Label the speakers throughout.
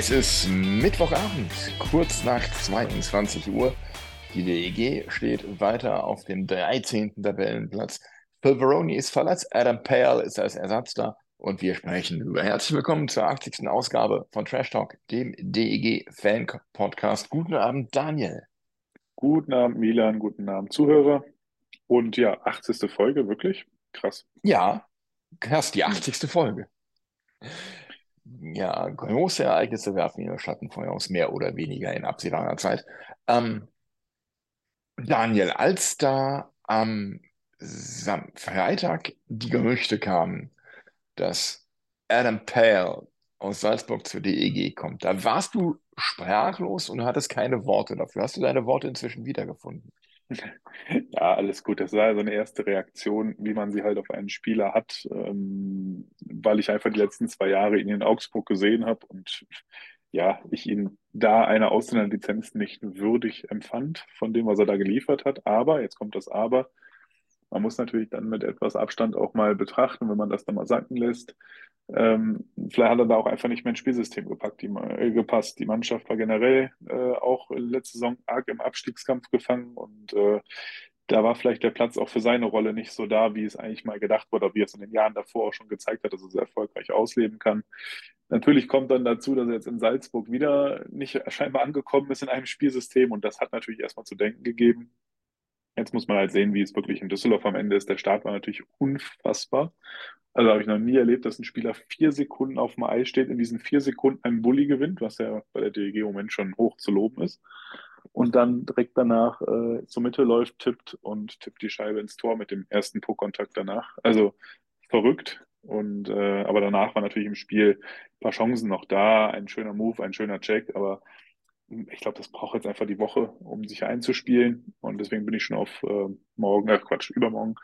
Speaker 1: Es ist Mittwochabend, kurz nach 22 Uhr. Die DEG steht weiter auf dem 13. Tabellenplatz. Phil Veroni ist verletzt, Adam Pale ist als Ersatz da und wir sprechen über. Herzlich willkommen zur 80. Ausgabe von Trash Talk, dem DEG-Fan-Podcast. Guten Abend, Daniel.
Speaker 2: Guten Abend, Milan. Guten Abend, Zuhörer. Und ja, 80. Folge, wirklich? Krass.
Speaker 1: Ja, krass, die 80. Folge ja, große Ereignisse werfen ihre Schatten voraus, mehr oder weniger in absehbarer Zeit. Ähm, Daniel, als da am Sam Freitag die Gerüchte kamen, dass Adam Pale aus Salzburg zur DEG kommt, da warst du sprachlos und hattest keine Worte dafür. Hast du deine Worte inzwischen wiedergefunden?
Speaker 2: Ja, alles gut. Das war so eine erste Reaktion, wie man sie halt auf einen Spieler hat, ähm, weil ich einfach die letzten zwei Jahre ihn in Augsburg gesehen habe und ja, ich ihn da einer Ausländerlizenz nicht würdig empfand von dem, was er da geliefert hat. Aber, jetzt kommt das Aber, man muss natürlich dann mit etwas Abstand auch mal betrachten, wenn man das dann mal sacken lässt. Ähm, vielleicht hat er da auch einfach nicht mehr ins Spielsystem gepackt, die, äh, gepasst. Die Mannschaft war generell äh, auch letzte Saison arg im Abstiegskampf gefangen und äh, da war vielleicht der Platz auch für seine Rolle nicht so da, wie es eigentlich mal gedacht wurde, wie er es in den Jahren davor auch schon gezeigt hat, dass er sehr erfolgreich ausleben kann. Natürlich kommt dann dazu, dass er jetzt in Salzburg wieder nicht scheinbar angekommen ist in einem Spielsystem und das hat natürlich erstmal zu denken gegeben. Jetzt muss man halt sehen, wie es wirklich in Düsseldorf am Ende ist. Der Start war natürlich unfassbar. Also habe ich noch nie erlebt, dass ein Spieler vier Sekunden auf dem Eis steht, in diesen vier Sekunden einen Bulli gewinnt, was ja bei der DEG im Moment schon hoch zu loben ist. Und dann direkt danach äh, zur Mitte läuft, tippt und tippt die Scheibe ins Tor mit dem ersten Puckkontakt danach. Also verrückt. Und äh, aber danach war natürlich im Spiel ein paar Chancen noch da, ein schöner Move, ein schöner Check, aber ich glaube, das braucht jetzt einfach die Woche, um sich einzuspielen. Und deswegen bin ich schon auf äh, morgen, äh, Quatsch, übermorgen,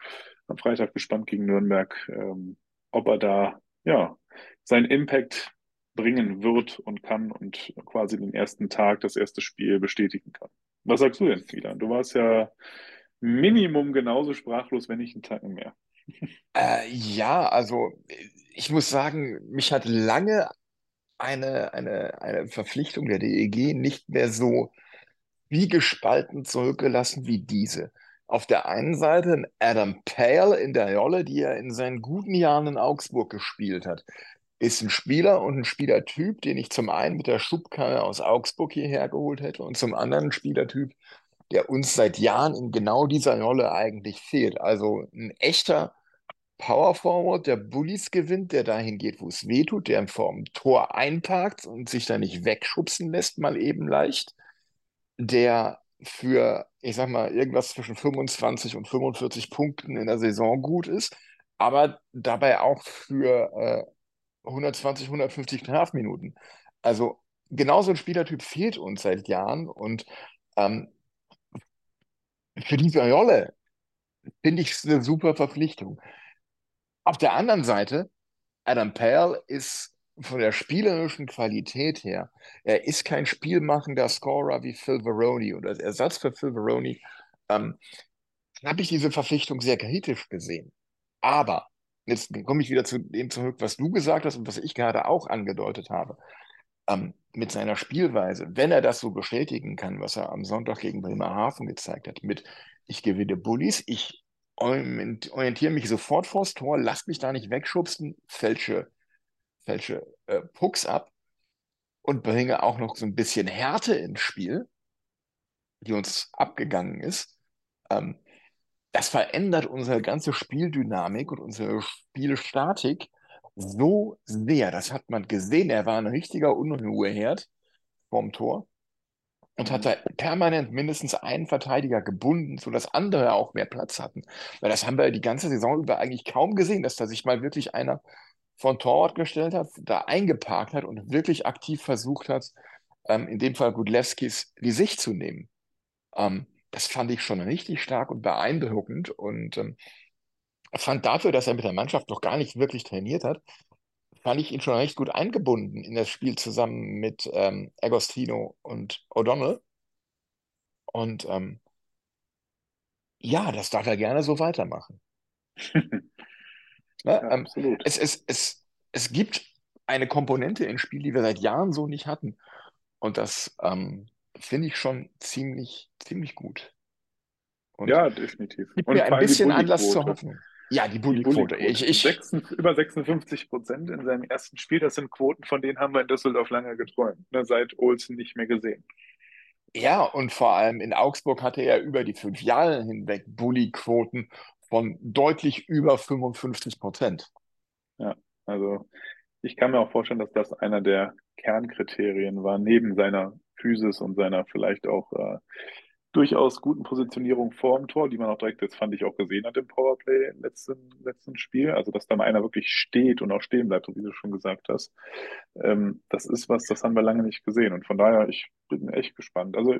Speaker 2: am Freitag gespannt gegen Nürnberg, ähm, ob er da ja seinen Impact bringen wird und kann und quasi den ersten Tag, das erste Spiel bestätigen kann. Was sagst du denn, Milan? Du warst ja Minimum genauso sprachlos, wenn nicht einen Tag mehr.
Speaker 1: Äh, ja, also ich muss sagen, mich hat lange eine, eine, eine Verpflichtung der DEG nicht mehr so wie gespalten zurückgelassen wie diese. Auf der einen Seite Adam Pale in der Rolle, die er in seinen guten Jahren in Augsburg gespielt hat, ist ein Spieler und ein Spielertyp, den ich zum einen mit der Schubkarre aus Augsburg hierher geholt hätte und zum anderen ein Spielertyp, der uns seit Jahren in genau dieser Rolle eigentlich fehlt. Also ein echter Power Forward, der Bullies gewinnt, der dahin geht, wo es weh tut, der in Form Tor einparkt und sich da nicht wegschubsen lässt, mal eben leicht, der für, ich sag mal, irgendwas zwischen 25 und 45 Punkten in der Saison gut ist, aber dabei auch für äh, 120, 150 Strafminuten. Also genau so ein Spielertyp fehlt uns seit Jahren und ähm, für diese Rolle finde ich es eine super Verpflichtung. Auf der anderen Seite, Adam Pale ist von der spielerischen Qualität her, er ist kein spielmachender Scorer wie Phil Veroni oder als Ersatz für Phil Veroni ähm, habe ich diese Verpflichtung sehr kritisch gesehen. Aber, jetzt komme ich wieder zu dem zurück, was du gesagt hast und was ich gerade auch angedeutet habe. Ähm, mit seiner Spielweise, wenn er das so bestätigen kann, was er am Sonntag gegen Bremerhaven gezeigt hat, mit ich gewinne Bullies, ich orientiere mich sofort vors Tor, lass mich da nicht wegschubsen, fälsche, fälsche äh, Pucks ab und bringe auch noch so ein bisschen Härte ins Spiel, die uns abgegangen ist. Ähm, das verändert unsere ganze Spieldynamik und unsere Spielstatik so sehr. Das hat man gesehen. Er war ein richtiger Unruheherd vorm Tor. Und hat da permanent mindestens einen Verteidiger gebunden, sodass andere auch mehr Platz hatten. Weil das haben wir die ganze Saison über eigentlich kaum gesehen, dass da sich mal wirklich einer von Torwart gestellt hat, da eingeparkt hat und wirklich aktiv versucht hat, ähm, in dem Fall Gudlewskis die Sicht zu nehmen. Ähm, das fand ich schon richtig stark und beeindruckend und ähm, fand dafür, dass er mit der Mannschaft noch gar nicht wirklich trainiert hat, fand ich ihn schon recht gut eingebunden in das Spiel zusammen mit ähm, Agostino und O'Donnell. Und ähm, ja, das darf er gerne so weitermachen.
Speaker 2: Ja,
Speaker 1: Ne? Ähm,
Speaker 2: absolut.
Speaker 1: es, es, es, es gibt eine Komponente im Spiel, die wir seit Jahren so nicht hatten. Und das ähm, finde ich schon ziemlich, ziemlich gut. Und
Speaker 2: Ja, definitiv.
Speaker 1: gibt
Speaker 2: Und
Speaker 1: mir ein bisschen Anlass zur. Hoffnung. Ja, die Bulli-Quote. Ich,
Speaker 2: Bulli-Quote.
Speaker 1: ich,
Speaker 2: Sechsen- Über 56 Prozent in seinem ersten Spiel. Das sind Quoten, von denen haben wir in Düsseldorf lange geträumt. Ne, seit Olsen nicht mehr gesehen.
Speaker 1: ja, und vor allem in Augsburg hatte er über die fünf Jahre hinweg Bulli-Quoten von deutlich über 55 Prozent.
Speaker 2: Also ich kann mir auch vorstellen, dass das einer der Kernkriterien war, neben seiner Physis und seiner vielleicht auch äh, durchaus guten Positionierung vorm Tor, die man auch direkt, jetzt fand ich, auch gesehen hat im Powerplay im letzten, letzten Spiel. Also, dass da mal einer wirklich steht und auch stehen bleibt, so wie du schon gesagt hast. Ähm, das ist was, das haben wir lange nicht gesehen. Und von daher, ich bin echt gespannt. Also,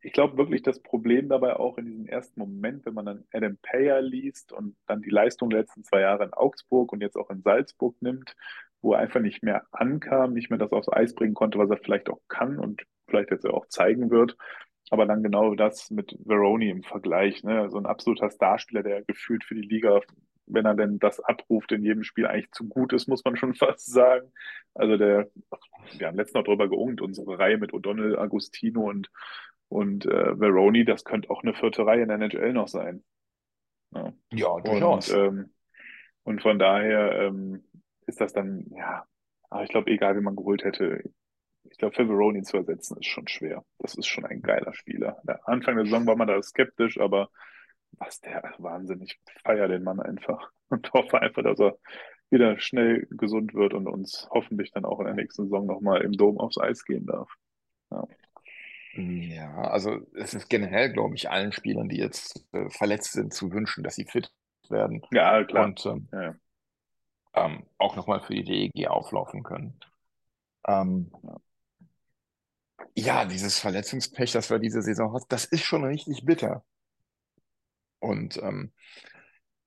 Speaker 2: ich glaube wirklich, das Problem dabei auch in diesem ersten Moment, wenn man dann Adam Payer liest und dann die Leistung der letzten zwei Jahre in Augsburg und jetzt auch in Salzburg nimmt, wo er einfach nicht mehr ankam, nicht mehr das aufs Eis bringen konnte, was er vielleicht auch kann und vielleicht jetzt auch zeigen wird. Aber dann genau das mit Veroni im Vergleich, ne? So ein absoluter Starspieler, der gefühlt für die Liga, wenn er denn das abruft in jedem Spiel, eigentlich zu gut ist, muss man schon fast sagen. Also der, wir haben letztens noch drüber geungt, unsere Reihe mit O'Donnell, Agostino und, und äh, Veroni, das könnte auch eine vierte Reihe in der NHL noch sein. Ja.
Speaker 1: Ja,
Speaker 2: Und,
Speaker 1: durchaus.
Speaker 2: ähm, und von daher ähm, ist das dann, ja, aber ich glaube, egal, wie man geholt hätte, ich glaube, für Veroni zu ersetzen, ist schon schwer. Das ist schon ein geiler Spieler. Anfang der Saison war man da skeptisch, aber was der, Wahnsinn, ich feiere den Mann einfach und hoffe einfach, dass er wieder schnell gesund wird und uns hoffentlich dann auch in der nächsten Saison nochmal im Dom aufs Eis gehen darf. Ja.
Speaker 1: Ja, also es ist generell, glaube ich, allen Spielern, die jetzt äh, verletzt sind, zu wünschen, dass sie fit werden
Speaker 2: Ja, klar.
Speaker 1: und ähm,
Speaker 2: Ja, ja.
Speaker 1: ähm, auch nochmal für die DEG auflaufen können. Ähm, ja, dieses Verletzungspech, das wir diese Saison hatten, das ist schon richtig bitter. Und ähm,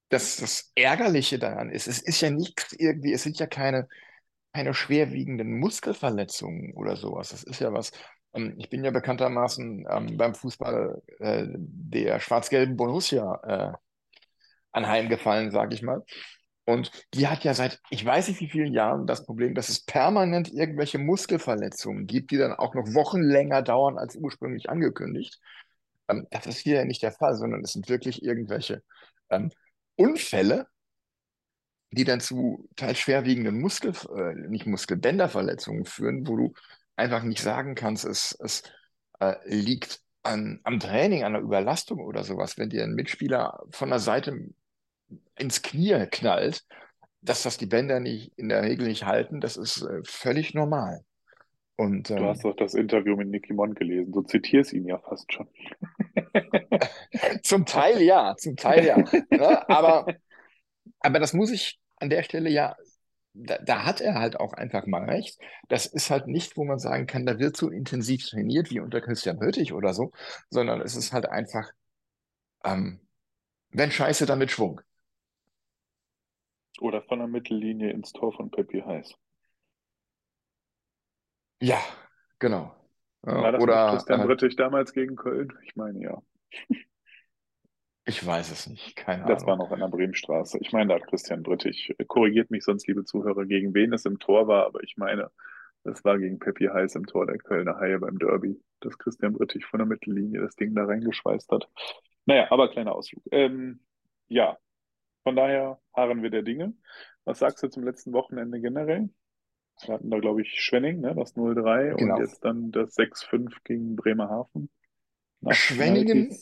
Speaker 1: das, das Ärgerliche daran ist, es ist ja nichts irgendwie, es sind ja keine, keine schwerwiegenden Muskelverletzungen oder sowas. Das ist ja was. Ähm, ich bin ja bekanntermaßen ähm, beim Fußball äh, der schwarz-gelben Borussia äh, anheimgefallen, sage ich mal. Und die hat ja seit, ich weiß nicht wie vielen Jahren das Problem, dass es permanent irgendwelche Muskelverletzungen gibt, die dann auch noch Wochen länger dauern als ursprünglich angekündigt. Ähm, das ist hier nicht der Fall, sondern es sind wirklich irgendwelche ähm, Unfälle, die dann zu teils schwerwiegenden Muskel, äh, nicht Muskelbänderverletzungen führen, wo du einfach nicht sagen kannst, es, es äh, liegt an, am Training, an der Überlastung oder sowas, wenn dir ein Mitspieler von der Seite ins Knie knallt, dass das die Bänder nicht in der Regel nicht halten, das ist äh, völlig normal. Und
Speaker 2: Du
Speaker 1: ähm,
Speaker 2: hast doch das Interview mit Nicky Mond gelesen. Du zitierst ihn ja fast schon.
Speaker 1: zum Teil ja, zum Teil ja. Ne? Aber, aber das muss ich an der Stelle ja, da, da hat er halt auch einfach mal recht. Das ist halt nicht, wo man sagen kann, da wird so intensiv trainiert wie unter Christian Hürtig oder so, sondern es ist halt einfach, ähm, wenn Scheiße, dann mit Schwung.
Speaker 2: Oder von der Mittellinie ins Tor von Peppi Heiß.
Speaker 1: Ja, genau. Ja,
Speaker 2: War das
Speaker 1: oder
Speaker 2: Christian
Speaker 1: äh,
Speaker 2: Brittig damals gegen Köln? Ich meine ja.
Speaker 1: ich weiß es nicht, keine
Speaker 2: Das war
Speaker 1: Ahnung.
Speaker 2: noch an der Bremenstraße. Ich meine, da hat Christian Brittig, äh, korrigiert mich sonst, liebe Zuhörer, gegen wen es im Tor war, aber ich meine, es war gegen Peppi Heiß im Tor der Kölner Haie beim Derby, dass Christian Brittig von der Mittellinie das Ding da reingeschweißt hat. Naja, aber kleiner Ausflug. Ähm, ja, von daher harren wir der Dinge. Was sagst du zum letzten Wochenende generell? Wir hatten da, glaube ich, Schwenning, ne, das 0-3 und
Speaker 1: Genau.
Speaker 2: jetzt dann das 6-5 gegen Bremerhaven.
Speaker 1: Schwenningen,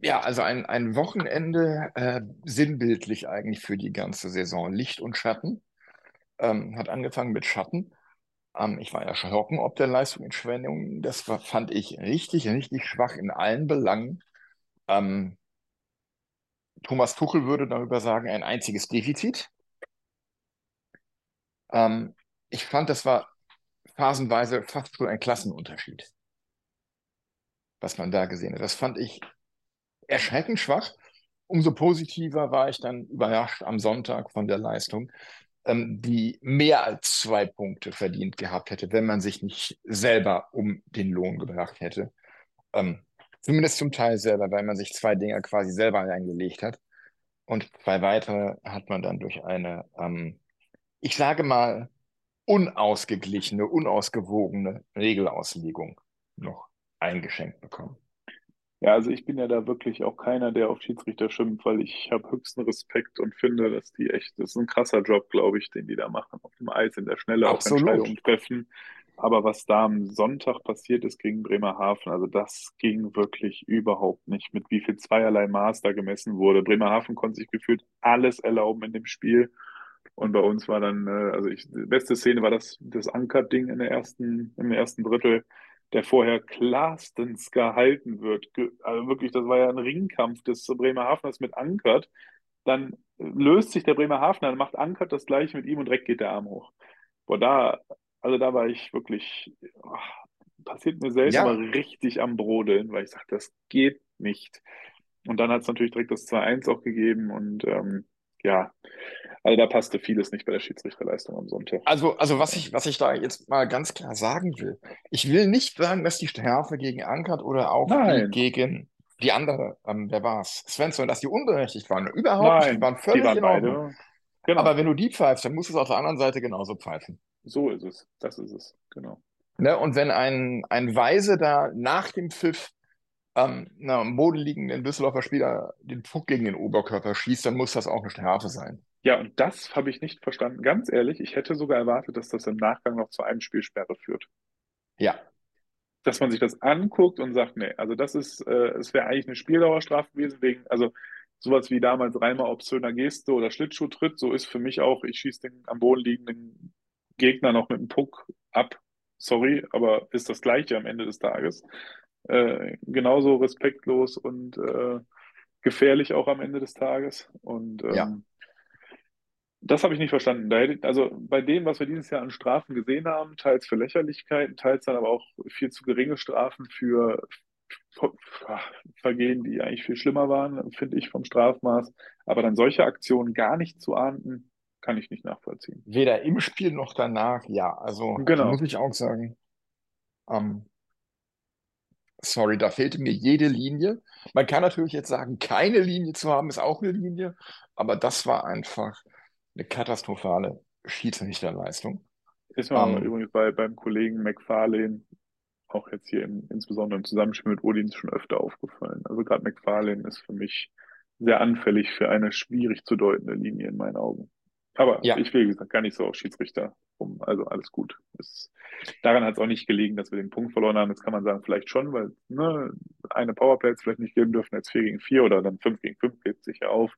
Speaker 1: ja, also ein, ein Wochenende äh, sinnbildlich eigentlich für die ganze Saison. Licht und Schatten. Ähm, hat angefangen mit Schatten. Ähm, ich war ja erschrocken ob der Leistung in Schwenningen. Das war, fand ich richtig, richtig schwach in allen Belangen. Ähm, Thomas Tuchel würde darüber sagen, ein einziges Defizit. Ähm, ich fand, das war phasenweise fast schon ein Klassenunterschied, was man da gesehen hat. Das fand ich erschreckend schwach. Umso positiver war ich dann überrascht am Sonntag von der Leistung, ähm, die mehr als zwei Punkte verdient gehabt hätte, wenn man sich nicht selber um den Lohn gebracht hätte. Ähm, zumindest zum Teil selber, weil man sich zwei Dinge quasi selber reingelegt hat. Und zwei weitere hat man dann durch eine, ähm, ich sage mal, unausgeglichene, unausgewogene Regelauslegung noch eingeschenkt bekommen.
Speaker 2: Ja, also ich bin ja da wirklich auch keiner, der auf Schiedsrichter schimpft, weil ich habe höchsten Respekt und finde, dass die echt, das ist ein krasser Job, glaube ich, den die da machen auf dem Eis in der Schnelle
Speaker 1: Absolut.
Speaker 2: auch Entscheidungen treffen. Aber was da am Sonntag passiert ist gegen Bremerhaven, also das ging wirklich überhaupt nicht, mit wie viel zweierlei Maß da gemessen wurde. Bremerhaven konnte sich gefühlt alles erlauben in dem Spiel. Und bei uns war dann, äh, also ich, die beste Szene war das, das Anker-Ding in der ersten, im ersten Drittel, der vorher klarstens gehalten wird. Also wirklich, das war ja ein Ringkampf des Bremerhaveners mit Ankert. Dann löst sich der Bremerhavener, dann macht Ankert das gleiche mit ihm und direkt geht der Arm hoch. Boah, da, also da war ich wirklich, ach, passiert mir selten,
Speaker 1: Ja.
Speaker 2: aber richtig am Brodeln, weil ich sage, das geht nicht. Und dann hat es natürlich direkt das 2-1 auch gegeben und ähm, ja, also da passte vieles nicht bei der Schiedsrichterleistung am Sonntag.
Speaker 1: Also, also was ich, was ich da jetzt mal ganz klar sagen will, ich will nicht sagen, dass die Strafe gegen Ankert oder auch die
Speaker 2: Nein.
Speaker 1: gegen die andere, ähm, wer war's? Svensson, dass die unberechtigt waren. Überhaupt nicht, die waren völlig
Speaker 2: die waren
Speaker 1: in Ordnung.
Speaker 2: beide. Genau,
Speaker 1: Aber wenn du die pfeifst, dann musst du es auf der anderen Seite genauso pfeifen.
Speaker 2: so ist es. Das ist es. Genau.
Speaker 1: Ne? Und wenn ein, ein Weise da nach dem Pfiff ähm, na, am Boden liegenden Düsseldorfer Spieler den Puck gegen den Oberkörper schießt, dann muss das auch eine Strafe sein.
Speaker 2: Ja, und das habe ich nicht verstanden. Ganz ehrlich, ich hätte sogar erwartet, dass das im Nachgang noch zu einem Spielsperre führt.
Speaker 1: Ja,
Speaker 2: Dass man sich das anguckt und sagt, nee, also das ist, äh, es wäre eigentlich eine Spieldauerstrafe gewesen, wegen, also sowas wie damals Reimer obszöner Geste oder Schlittschuhtritt, so ist für mich auch, ich schieße den am Boden liegenden Gegner noch mit dem Puck ab. Sorry, aber ist das Gleiche am Ende des Tages. Äh, genauso respektlos und äh, gefährlich auch am Ende des Tages. Und ähm,
Speaker 1: Ja.
Speaker 2: das habe ich nicht verstanden. Da hätte, also bei dem, was wir dieses Jahr an Strafen gesehen haben, teils für Lächerlichkeiten, teils dann aber auch viel zu geringe Strafen für Vergehen, die eigentlich viel schlimmer waren, finde ich vom Strafmaß. Aber dann solche Aktionen gar nicht zu ahnden, kann ich nicht nachvollziehen.
Speaker 1: weder im Spiel noch danach, ja. Also
Speaker 2: Genau.
Speaker 1: muss ich auch sagen. Ähm, sorry, da fehlte mir jede Linie. Man kann natürlich jetzt sagen, keine Linie zu haben, ist auch eine Linie, aber das war einfach eine katastrophale Schiedsrichterleistung.
Speaker 2: Ist mir
Speaker 1: Ähm.
Speaker 2: übrigens bei, beim Kollegen McFarlane auch jetzt hier im, insbesondere im Zusammenspiel mit Odin schon öfter aufgefallen. Also gerade McFarlane ist für mich sehr anfällig für eine schwierig zu deutende Linie in meinen Augen. Aber
Speaker 1: Ja.
Speaker 2: ich will, wie gesagt, gar nicht so auf Schiedsrichter rum. Also alles gut. Es, daran hat es auch nicht gelegen, dass wir den Punkt verloren haben. Jetzt kann man sagen, vielleicht schon, weil ne, eine Powerplay jetzt vielleicht nicht geben dürfen, jetzt 4 gegen 4 oder dann 5 gegen 5 geht sicher auf,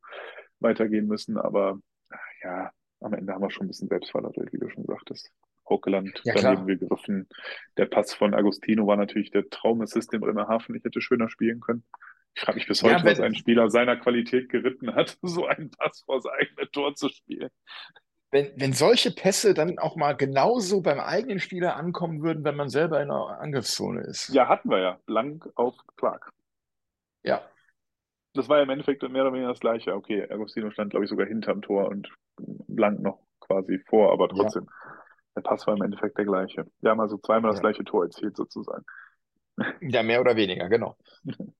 Speaker 2: weitergehen müssen. Aber ja, am Ende haben wir schon ein bisschen Selbstverladet, wie du schon sagtest. Haukeland
Speaker 1: Ja, klar.
Speaker 2: daneben gegriffen. Der Pass von Agostino war natürlich der Traumassist, den Bremerhaven nicht hätte schöner spielen können. Ich frage mich bis
Speaker 1: Ja,
Speaker 2: heute,
Speaker 1: wenn-
Speaker 2: was ein Spieler seiner Qualität geritten hat, so einen Pass vor sein eigenes Tor zu spielen.
Speaker 1: Wenn, wenn solche Pässe dann auch mal genauso beim eigenen Spieler ankommen würden, wenn man selber in der Angriffszone ist.
Speaker 2: Ja, hatten wir ja. Blank auf Clark.
Speaker 1: Ja.
Speaker 2: Das war ja im Endeffekt mehr oder weniger das Gleiche. Okay, Agostino stand, glaube ich, sogar hinterm Tor und Blank noch quasi vor, aber
Speaker 1: Ja.
Speaker 2: Der Pass war im Endeffekt der gleiche. Wir haben also zweimal das
Speaker 1: Ja.
Speaker 2: gleiche Tor erzielt, sozusagen.
Speaker 1: Ja, mehr oder weniger, genau.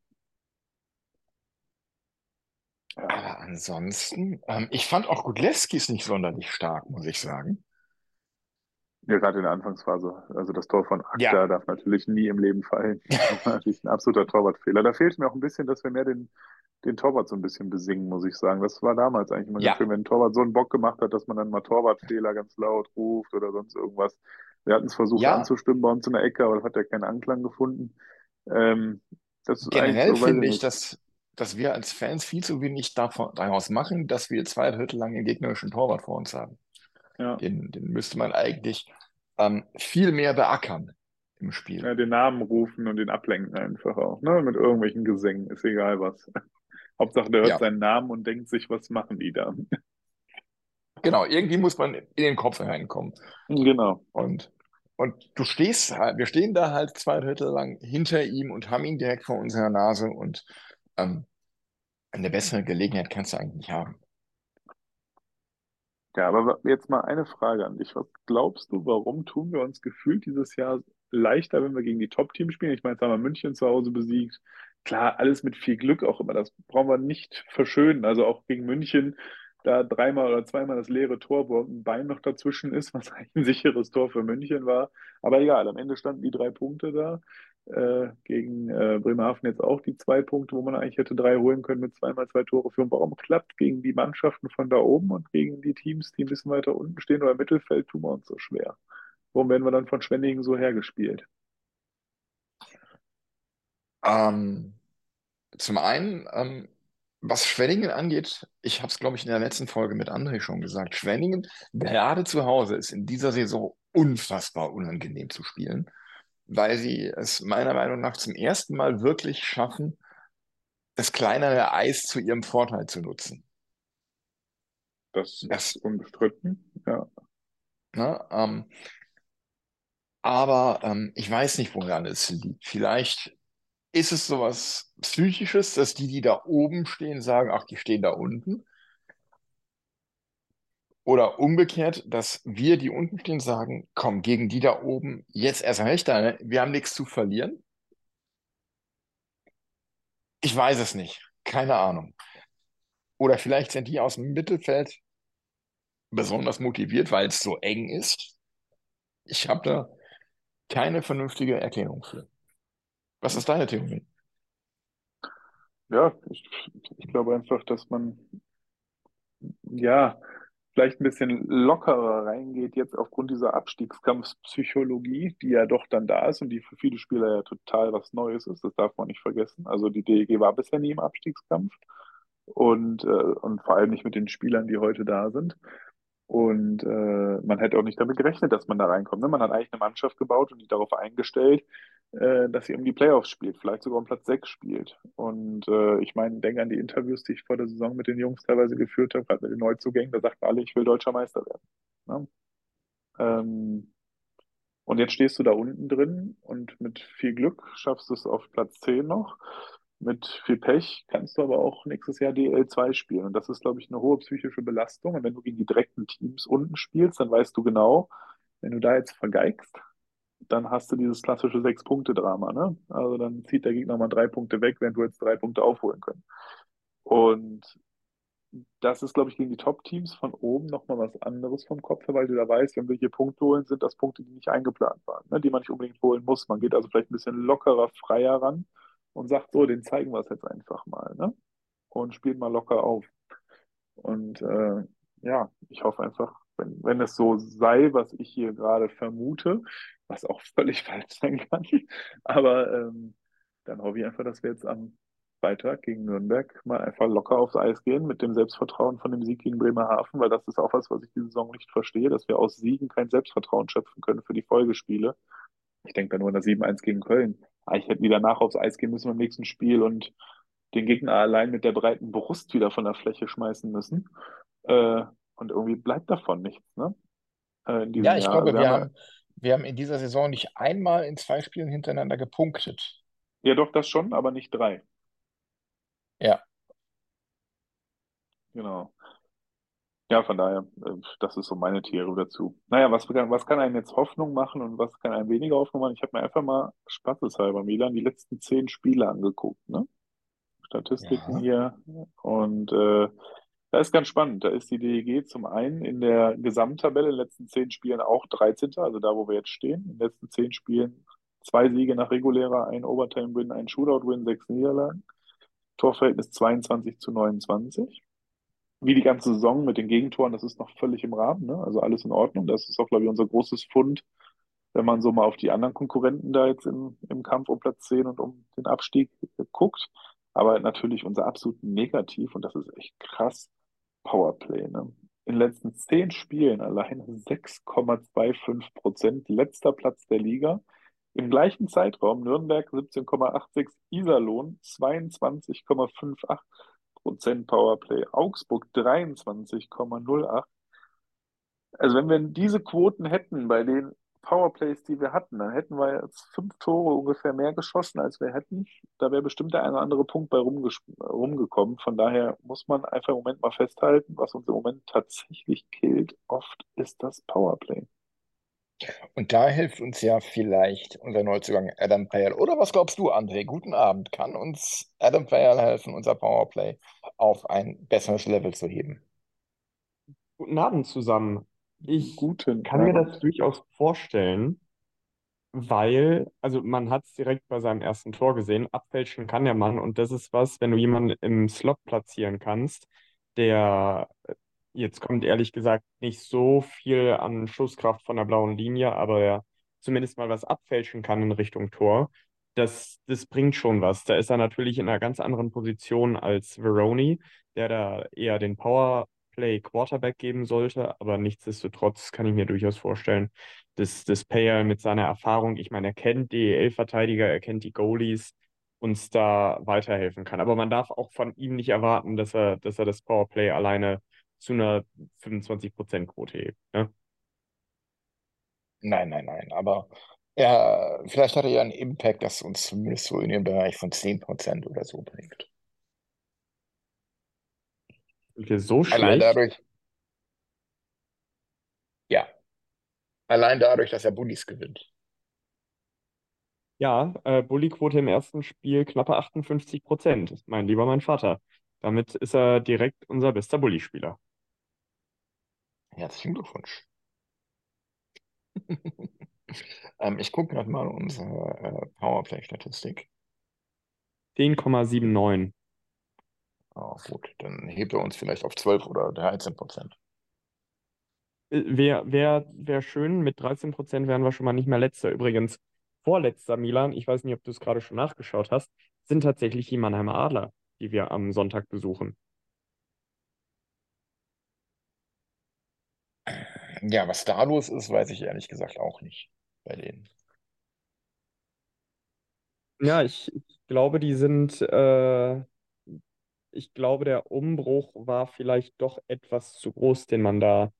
Speaker 2: Ja.
Speaker 1: Aber ansonsten, ähm, ich fand auch Gudlewski ist nicht sonderlich stark, muss ich sagen.
Speaker 2: Ja, gerade in der Anfangsphase. Also das Tor von Akta
Speaker 1: Ja.
Speaker 2: darf natürlich nie im Leben fallen. Das war natürlich ein absoluter Torwartfehler. Da fehlt mir auch ein bisschen, dass wir mehr den, den Torwart so ein bisschen besingen, muss ich sagen. Das war damals eigentlich immer
Speaker 1: Ja.
Speaker 2: ganz schön, wenn ein Torwart so einen Bock gemacht hat, dass man dann mal Torwartfehler ganz laut ruft oder sonst irgendwas. Wir hatten es versucht
Speaker 1: Ja.
Speaker 2: anzustimmen bei uns in der Ecke, aber das hat ja keinen Anklang gefunden. Ähm,
Speaker 1: Generell
Speaker 2: so,
Speaker 1: finde ich,
Speaker 2: nicht.
Speaker 1: dass, dass wir als Fans viel zu wenig davon, daraus machen, dass wir zwei Drittel lang den gegnerischen Torwart vor uns haben.
Speaker 2: Ja.
Speaker 1: Den, den müsste man eigentlich ähm, viel mehr beackern im Spiel.
Speaker 2: Ja, den Namen rufen und den ablenken einfach auch, ne? Mit irgendwelchen Gesängen, ist egal was. Hauptsache, der hört
Speaker 1: Ja.
Speaker 2: seinen Namen und denkt sich, was machen die da?
Speaker 1: Genau, irgendwie muss man in den Kopf reinkommen.
Speaker 2: Genau.
Speaker 1: Und, und du stehst halt, wir stehen da halt zwei Drittel lang hinter ihm und haben ihn direkt vor unserer Nase und ähm, eine bessere Gelegenheit kannst du eigentlich nicht haben.
Speaker 2: Ja, aber jetzt mal eine Frage an dich. Was glaubst du, warum tun wir uns gefühlt dieses Jahr leichter, wenn wir gegen die Top-Teams spielen? Ich meine, jetzt haben wir München zu Hause besiegt. Klar, alles mit viel Glück auch immer. Das brauchen wir nicht verschönen. Also auch gegen München, da dreimal oder zweimal das leere Tor, wo ein Bein noch dazwischen ist, was eigentlich ein sicheres Tor für München war. Aber egal, am Ende standen die drei Punkte da. Äh, gegen äh, Bremerhaven jetzt auch die zwei Punkte, wo man eigentlich hätte drei holen können mit zweimal zwei Tore führen. Warum klappt gegen die Mannschaften von da oben und gegen die Teams, die ein bisschen weiter unten stehen oder im Mittelfeld, tun wir uns so schwer? Warum werden wir dann von Schwenningen so hergespielt?
Speaker 1: Ähm, zum einen, ähm, was Schwenningen angeht, ich habe es, glaube ich, in der letzten Folge mit André schon gesagt, Schwenningen, gerade zu Hause, ist in dieser Saison unfassbar unangenehm zu spielen, weil sie es meiner Meinung nach zum ersten Mal wirklich schaffen, das kleinere Eis zu ihrem Vorteil zu nutzen.
Speaker 2: Das
Speaker 1: Das-
Speaker 2: ist unbestritten. Ja.
Speaker 1: Ne? Ähm, aber ähm, ich weiß nicht, woran es liegt. Vielleicht ist es sowas Psychisches, dass die, die da oben stehen, sagen, ach, die stehen da unten. Oder umgekehrt, dass wir, die unten stehen, sagen, komm, gegen die da oben, jetzt erst recht, ne? wir haben nichts zu verlieren. Ich weiß es nicht. Keine Ahnung. Oder vielleicht sind die aus dem Mittelfeld besonders motiviert, weil es so eng ist. Ich habe da keine vernünftige Erklärung für. Was ist deine Theorie?
Speaker 2: Ja, ich, ich glaube einfach, dass man ja vielleicht ein bisschen lockerer reingeht jetzt aufgrund dieser Abstiegskampfpsychologie, die ja doch dann da ist und die für viele Spieler ja total was Neues ist. Das darf man nicht vergessen. Also die DEG war bisher nie im Abstiegskampf und, äh, und vor allem nicht mit den Spielern, die heute da sind. Und äh, man hätte auch nicht damit gerechnet, dass man da reinkommt. Ne? Man hat eigentlich eine Mannschaft gebaut und die darauf eingestellt, äh, dass sie um die Playoffs spielt, vielleicht sogar um Platz 6 spielt. Und äh, ich meine, denke an die Interviews, die ich vor der Saison mit den Jungs teilweise geführt habe, gerade mit den Neuzugängen, da sagten alle, ich will deutscher Meister werden. Ne? Ähm, und jetzt stehst du da unten drin und mit viel Glück schaffst du es auf Platz 10 noch. Mit viel Pech kannst du aber auch nächstes Jahr DL2 spielen. Und das ist, glaube ich, eine hohe psychische Belastung. Und wenn du gegen die direkten Teams unten spielst, dann weißt du genau, wenn du da jetzt vergeigst, dann hast du dieses klassische Sechs-Punkte-Drama. Ne? Also dann zieht der Gegner mal drei Punkte weg, während du jetzt drei Punkte aufholen können. Und das ist, glaube ich, gegen die Top-Teams von oben nochmal was anderes vom Kopf her, weil du da weißt, wenn wir hier Punkte holen, sind das Punkte, die nicht eingeplant waren, ne? die man nicht unbedingt holen muss. Man geht also vielleicht ein bisschen lockerer, freier ran und sagt so, den zeigen wir es jetzt einfach mal, ne? Und spielt mal locker auf. Und äh, ja, ich hoffe einfach, wenn, wenn es so sei, was ich hier gerade vermute, was auch völlig falsch sein kann, aber ähm, dann hoffe ich einfach, dass wir jetzt am Freitag gegen Nürnberg mal einfach locker aufs Eis gehen mit dem Selbstvertrauen von dem Sieg gegen Bremerhaven, weil das ist auch was, was ich diese Saison nicht verstehe, dass wir aus Siegen kein Selbstvertrauen schöpfen können für die Folgespiele. Ich denke da nur an das 7-1 gegen Köln. Eigentlich hätten die danach aufs Eis gehen müssen beim nächsten Spiel und den Gegner allein mit der breiten Brust wieder von der Fläche schmeißen müssen. Äh, und irgendwie bleibt davon nichts, ne? Äh,
Speaker 1: Ja, ich
Speaker 2: Jahr.
Speaker 1: glaube, wir
Speaker 2: haben,
Speaker 1: wir haben in dieser Saison nicht einmal in zwei Spielen hintereinander gepunktet.
Speaker 2: ja doch das schon, aber nicht drei.
Speaker 1: Ja.
Speaker 2: Genau. Ja, von daher, äh, das ist so meine Theorie dazu. Naja, was kann, was kann einem jetzt Hoffnung machen und was kann einem weniger Hoffnung machen? Ich habe mir einfach mal spaßeshalber Milan die letzten zehn Spiele angeguckt, ne? Statistiken
Speaker 1: Ja.
Speaker 2: hier. Und äh, da ist ganz spannend. Da ist die DEG zum einen in der Gesamttabelle in den letzten zehn Spielen auch 13. Also da, wo wir jetzt stehen. In den letzten zehn Spielen zwei Siege nach regulärer, ein Overtime-Win, ein Shootout-Win, sechs Niederlagen. Torverhältnis 22 zu 29 wie die ganze Saison mit den Gegentoren, das ist noch völlig im Rahmen, ne? Also alles in Ordnung. Das ist auch, glaube ich, unser großes Fund, wenn man so mal auf die anderen Konkurrenten da jetzt im, im Kampf um Platz 10 und um den Abstieg guckt. Aber natürlich unser absolut Negativ, und das ist echt krass, Powerplay, ne? in den letzten zehn Spielen alleine 6,25 Prozent, letzter Platz der Liga. Im gleichen Zeitraum Nürnberg 17,86, Iserlohn 22,58 Prozent Powerplay, Augsburg 23,08. Also wenn wir diese Quoten hätten bei den Powerplays, die wir hatten, dann hätten wir jetzt fünf Tore ungefähr mehr geschossen, als wir hätten. Da wäre bestimmt der eine oder andere Punkt bei rumgekommen. Von daher muss man einfach im Moment mal festhalten, was uns im Moment tatsächlich killt, oft ist das Powerplay.
Speaker 1: Und da hilft uns ja vielleicht unser Neuzugang Adam Payal. Oder was glaubst du, André? Guten Abend. Kann uns Adam Payal helfen, unser Powerplay auf ein besseres Level zu heben?
Speaker 3: Guten Abend zusammen. Ich
Speaker 2: Guten
Speaker 3: kann mir
Speaker 2: Abend.
Speaker 3: das durchaus vorstellen, weil, also man hat es direkt bei seinem ersten Tor gesehen, abfälschen kann der Mann und das ist was, wenn du jemanden im Slot platzieren kannst, der jetzt kommt ehrlich gesagt nicht so viel an Schusskraft von der blauen Linie, aber er zumindest mal was abfälschen kann in Richtung Tor. Das, das bringt schon was. Da ist er natürlich in einer ganz anderen Position als Veroni, der da eher den Powerplay Quarterback geben sollte, aber nichtsdestotrotz kann ich mir durchaus vorstellen, dass das Payer mit seiner Erfahrung, ich meine, er kennt die DEL-Verteidiger, er kennt die Goalies, uns da weiterhelfen kann. Aber man darf auch von ihm nicht erwarten, dass er, dass er das Powerplay alleine zu einer 25%-Quote hebt. Ne?
Speaker 1: Nein, nein, nein. Aber ja, vielleicht hat er ja einen Impact, das uns zumindest so in den Bereich von 10% oder so bringt.
Speaker 3: Wir so
Speaker 1: Allein dadurch, ja, allein dadurch, dass er Bullies gewinnt.
Speaker 3: Ja, äh, Bully-Quote im ersten Spiel knappe 58 Prozent. Mein lieber mein Vater. Damit ist er direkt unser bester Bully-Spieler.
Speaker 1: Herzlichen Glückwunsch. ähm, ich gucke gerade mal unsere äh, Powerplay-Statistik.
Speaker 3: 10,79.
Speaker 1: Ah, gut, dann hebt er uns vielleicht auf 12 oder 13 Prozent.
Speaker 3: Wäre wär, wär schön, mit 13 Prozent wären wir schon mal nicht mehr letzter. Übrigens, vorletzter Milan, ich weiß nicht, ob du es gerade schon nachgeschaut hast, sind tatsächlich die Mannheimer Adler, die wir am Sonntag besuchen.
Speaker 1: Ja, was da los ist, weiß ich ehrlich gesagt auch nicht bei denen.
Speaker 3: Ja, ich, ich glaube, die sind, äh, ich glaube, der Umbruch war vielleicht doch etwas zu groß, den man da,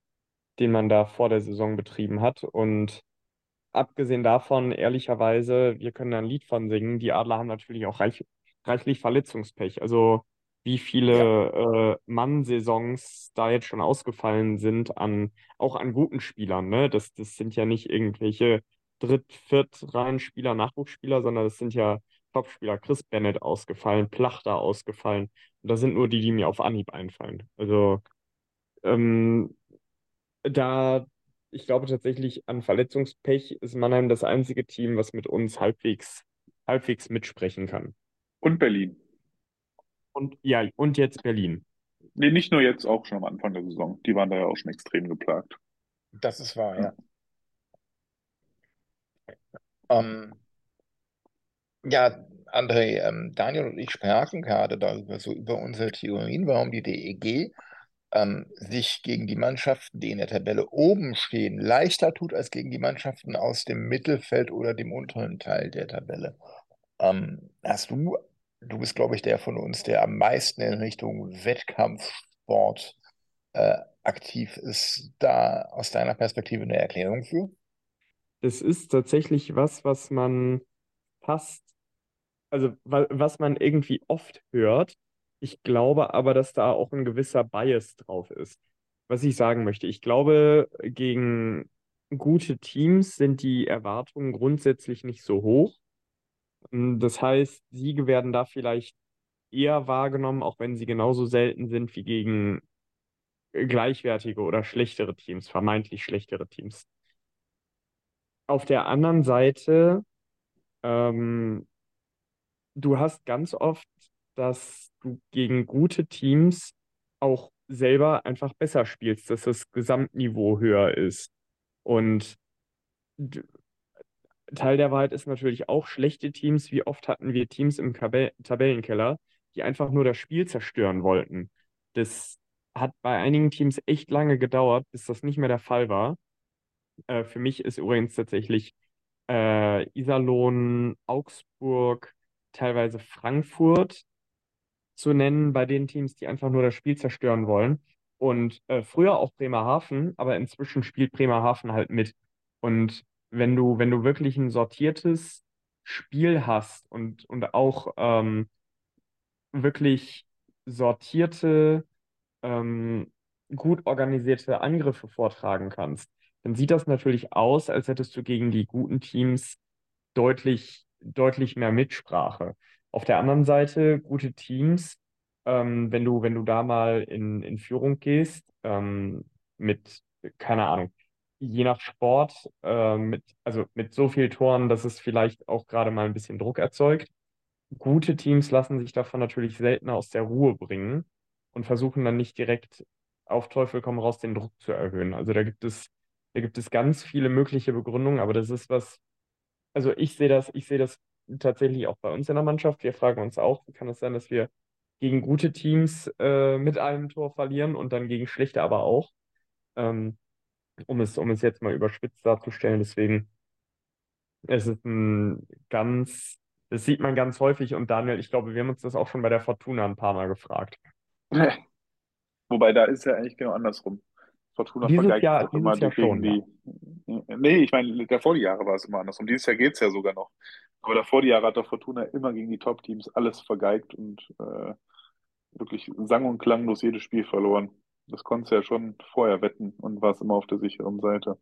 Speaker 3: den man da vor der Saison betrieben hat. Und abgesehen davon, ehrlicherweise, wir können da ein Lied von singen. Die Adler haben natürlich auch reich, reichlich Verletzungspech. Also wie
Speaker 1: Ja,
Speaker 3: viele äh, Mann-Saisons da jetzt schon ausgefallen sind an auch an guten Spielern, ne? Das, das sind ja nicht irgendwelche Dritt-, Viert-Reihen-Spieler, Nachwuchsspieler, sondern das sind ja Topspieler. Chris Bennett ausgefallen, Plachter ausgefallen. Und das sind nur die, die mir auf Anhieb einfallen. Also ähm, da, ich glaube tatsächlich, an Verletzungspech ist Mannheim das einzige Team, was mit uns halbwegs, halbwegs mitsprechen kann.
Speaker 2: Und Berlin.
Speaker 3: Und ja, und jetzt Berlin.
Speaker 2: Nee, nicht nur jetzt, auch schon am Anfang der Saison. Die waren da ja auch schon extrem geplagt.
Speaker 1: das ist wahr,
Speaker 2: Ja.
Speaker 1: ja. Ähm, ja, André, ähm, Daniel und ich sprachen gerade darüber, so über unsere Theorien, warum die DEG ähm, sich gegen die Mannschaften, die in der Tabelle oben stehen, leichter tut als gegen die Mannschaften aus dem Mittelfeld oder dem unteren Teil der Tabelle. Ähm, hast du, du bist, glaube ich, der von uns, der am meisten in Richtung Wettkampfsport äh, aktiv ist, da aus deiner Perspektive eine Erklärung für?
Speaker 3: Es ist tatsächlich was, was man fast, also wa was man irgendwie oft hört. Ich glaube aber, dass da auch ein gewisser Bias drauf ist. Was ich sagen möchte, ich glaube, gegen gute Teams sind die Erwartungen grundsätzlich nicht so hoch. Das heißt, Siege werden da vielleicht eher wahrgenommen, auch wenn sie genauso selten sind wie gegen gleichwertige oder schlechtere Teams, vermeintlich schlechtere Teams. Auf der anderen Seite, ähm, du hast ganz oft, dass du gegen gute Teams auch selber einfach besser spielst, dass das Gesamtniveau höher ist. Und Teil der Wahrheit ist natürlich auch schlechte Teams. Wie oft hatten wir Teams im Kabel Tabellenkeller, die einfach nur das Spiel zerstören wollten? Das hat bei einigen Teams echt lange gedauert, bis das nicht mehr der Fall war. Äh, für mich ist übrigens tatsächlich äh, Iserlohn, Augsburg, teilweise Frankfurt zu nennen bei den Teams, die einfach nur das Spiel zerstören wollen. Und äh, früher auch Bremerhaven, aber inzwischen spielt Bremerhaven halt mit. Und wenn du, wenn du wirklich ein sortiertes Spiel hast und, und auch ähm, wirklich sortierte, ähm, gut organisierte Angriffe vortragen kannst, dann sieht das natürlich aus, als hättest du gegen die guten Teams deutlich, deutlich mehr Mitsprache. Auf der anderen Seite, gute Teams, ähm, wenn du, wenn du da mal in, in Führung gehst, ähm, mit, keine Ahnung, je nach Sport, äh, mit, also mit so viel Toren, dass es vielleicht auch gerade mal ein bisschen Druck erzeugt. Gute Teams lassen sich davon natürlich seltener aus der Ruhe bringen und versuchen dann nicht direkt auf Teufel komm raus den Druck zu erhöhen. Also da gibt es, da gibt es ganz viele mögliche Begründungen, aber das ist was, also ich sehe das, ich sehe das tatsächlich auch bei uns in der Mannschaft. Wir fragen uns auch, wie kann es sein, dass wir gegen gute Teams äh, mit einem Tor verlieren und dann gegen schlechte aber auch. Ähm, um es, um es jetzt mal überspitzt darzustellen. Deswegen es ist ein ganz, das sieht man ganz häufig und Daniel, ich glaube, wir haben uns das auch schon bei der Fortuna ein paar Mal gefragt.
Speaker 2: Wobei da ist ja eigentlich genau andersrum. Fortuna
Speaker 3: Dieses
Speaker 2: vergeigt
Speaker 3: Jahr,
Speaker 2: es auch immer
Speaker 3: dieses Jahr schon, ja.
Speaker 2: die. Nee, ich meine, davor die Jahre war es immer andersrum. Dieses Jahr geht es ja sogar noch. Aber davor die Jahre hat der Fortuna immer gegen die Top-Teams alles vergeigt und äh, wirklich sang- und klanglos jedes Spiel verloren. Das konntest du ja schon vorher wetten und warst immer auf der sicheren Seite.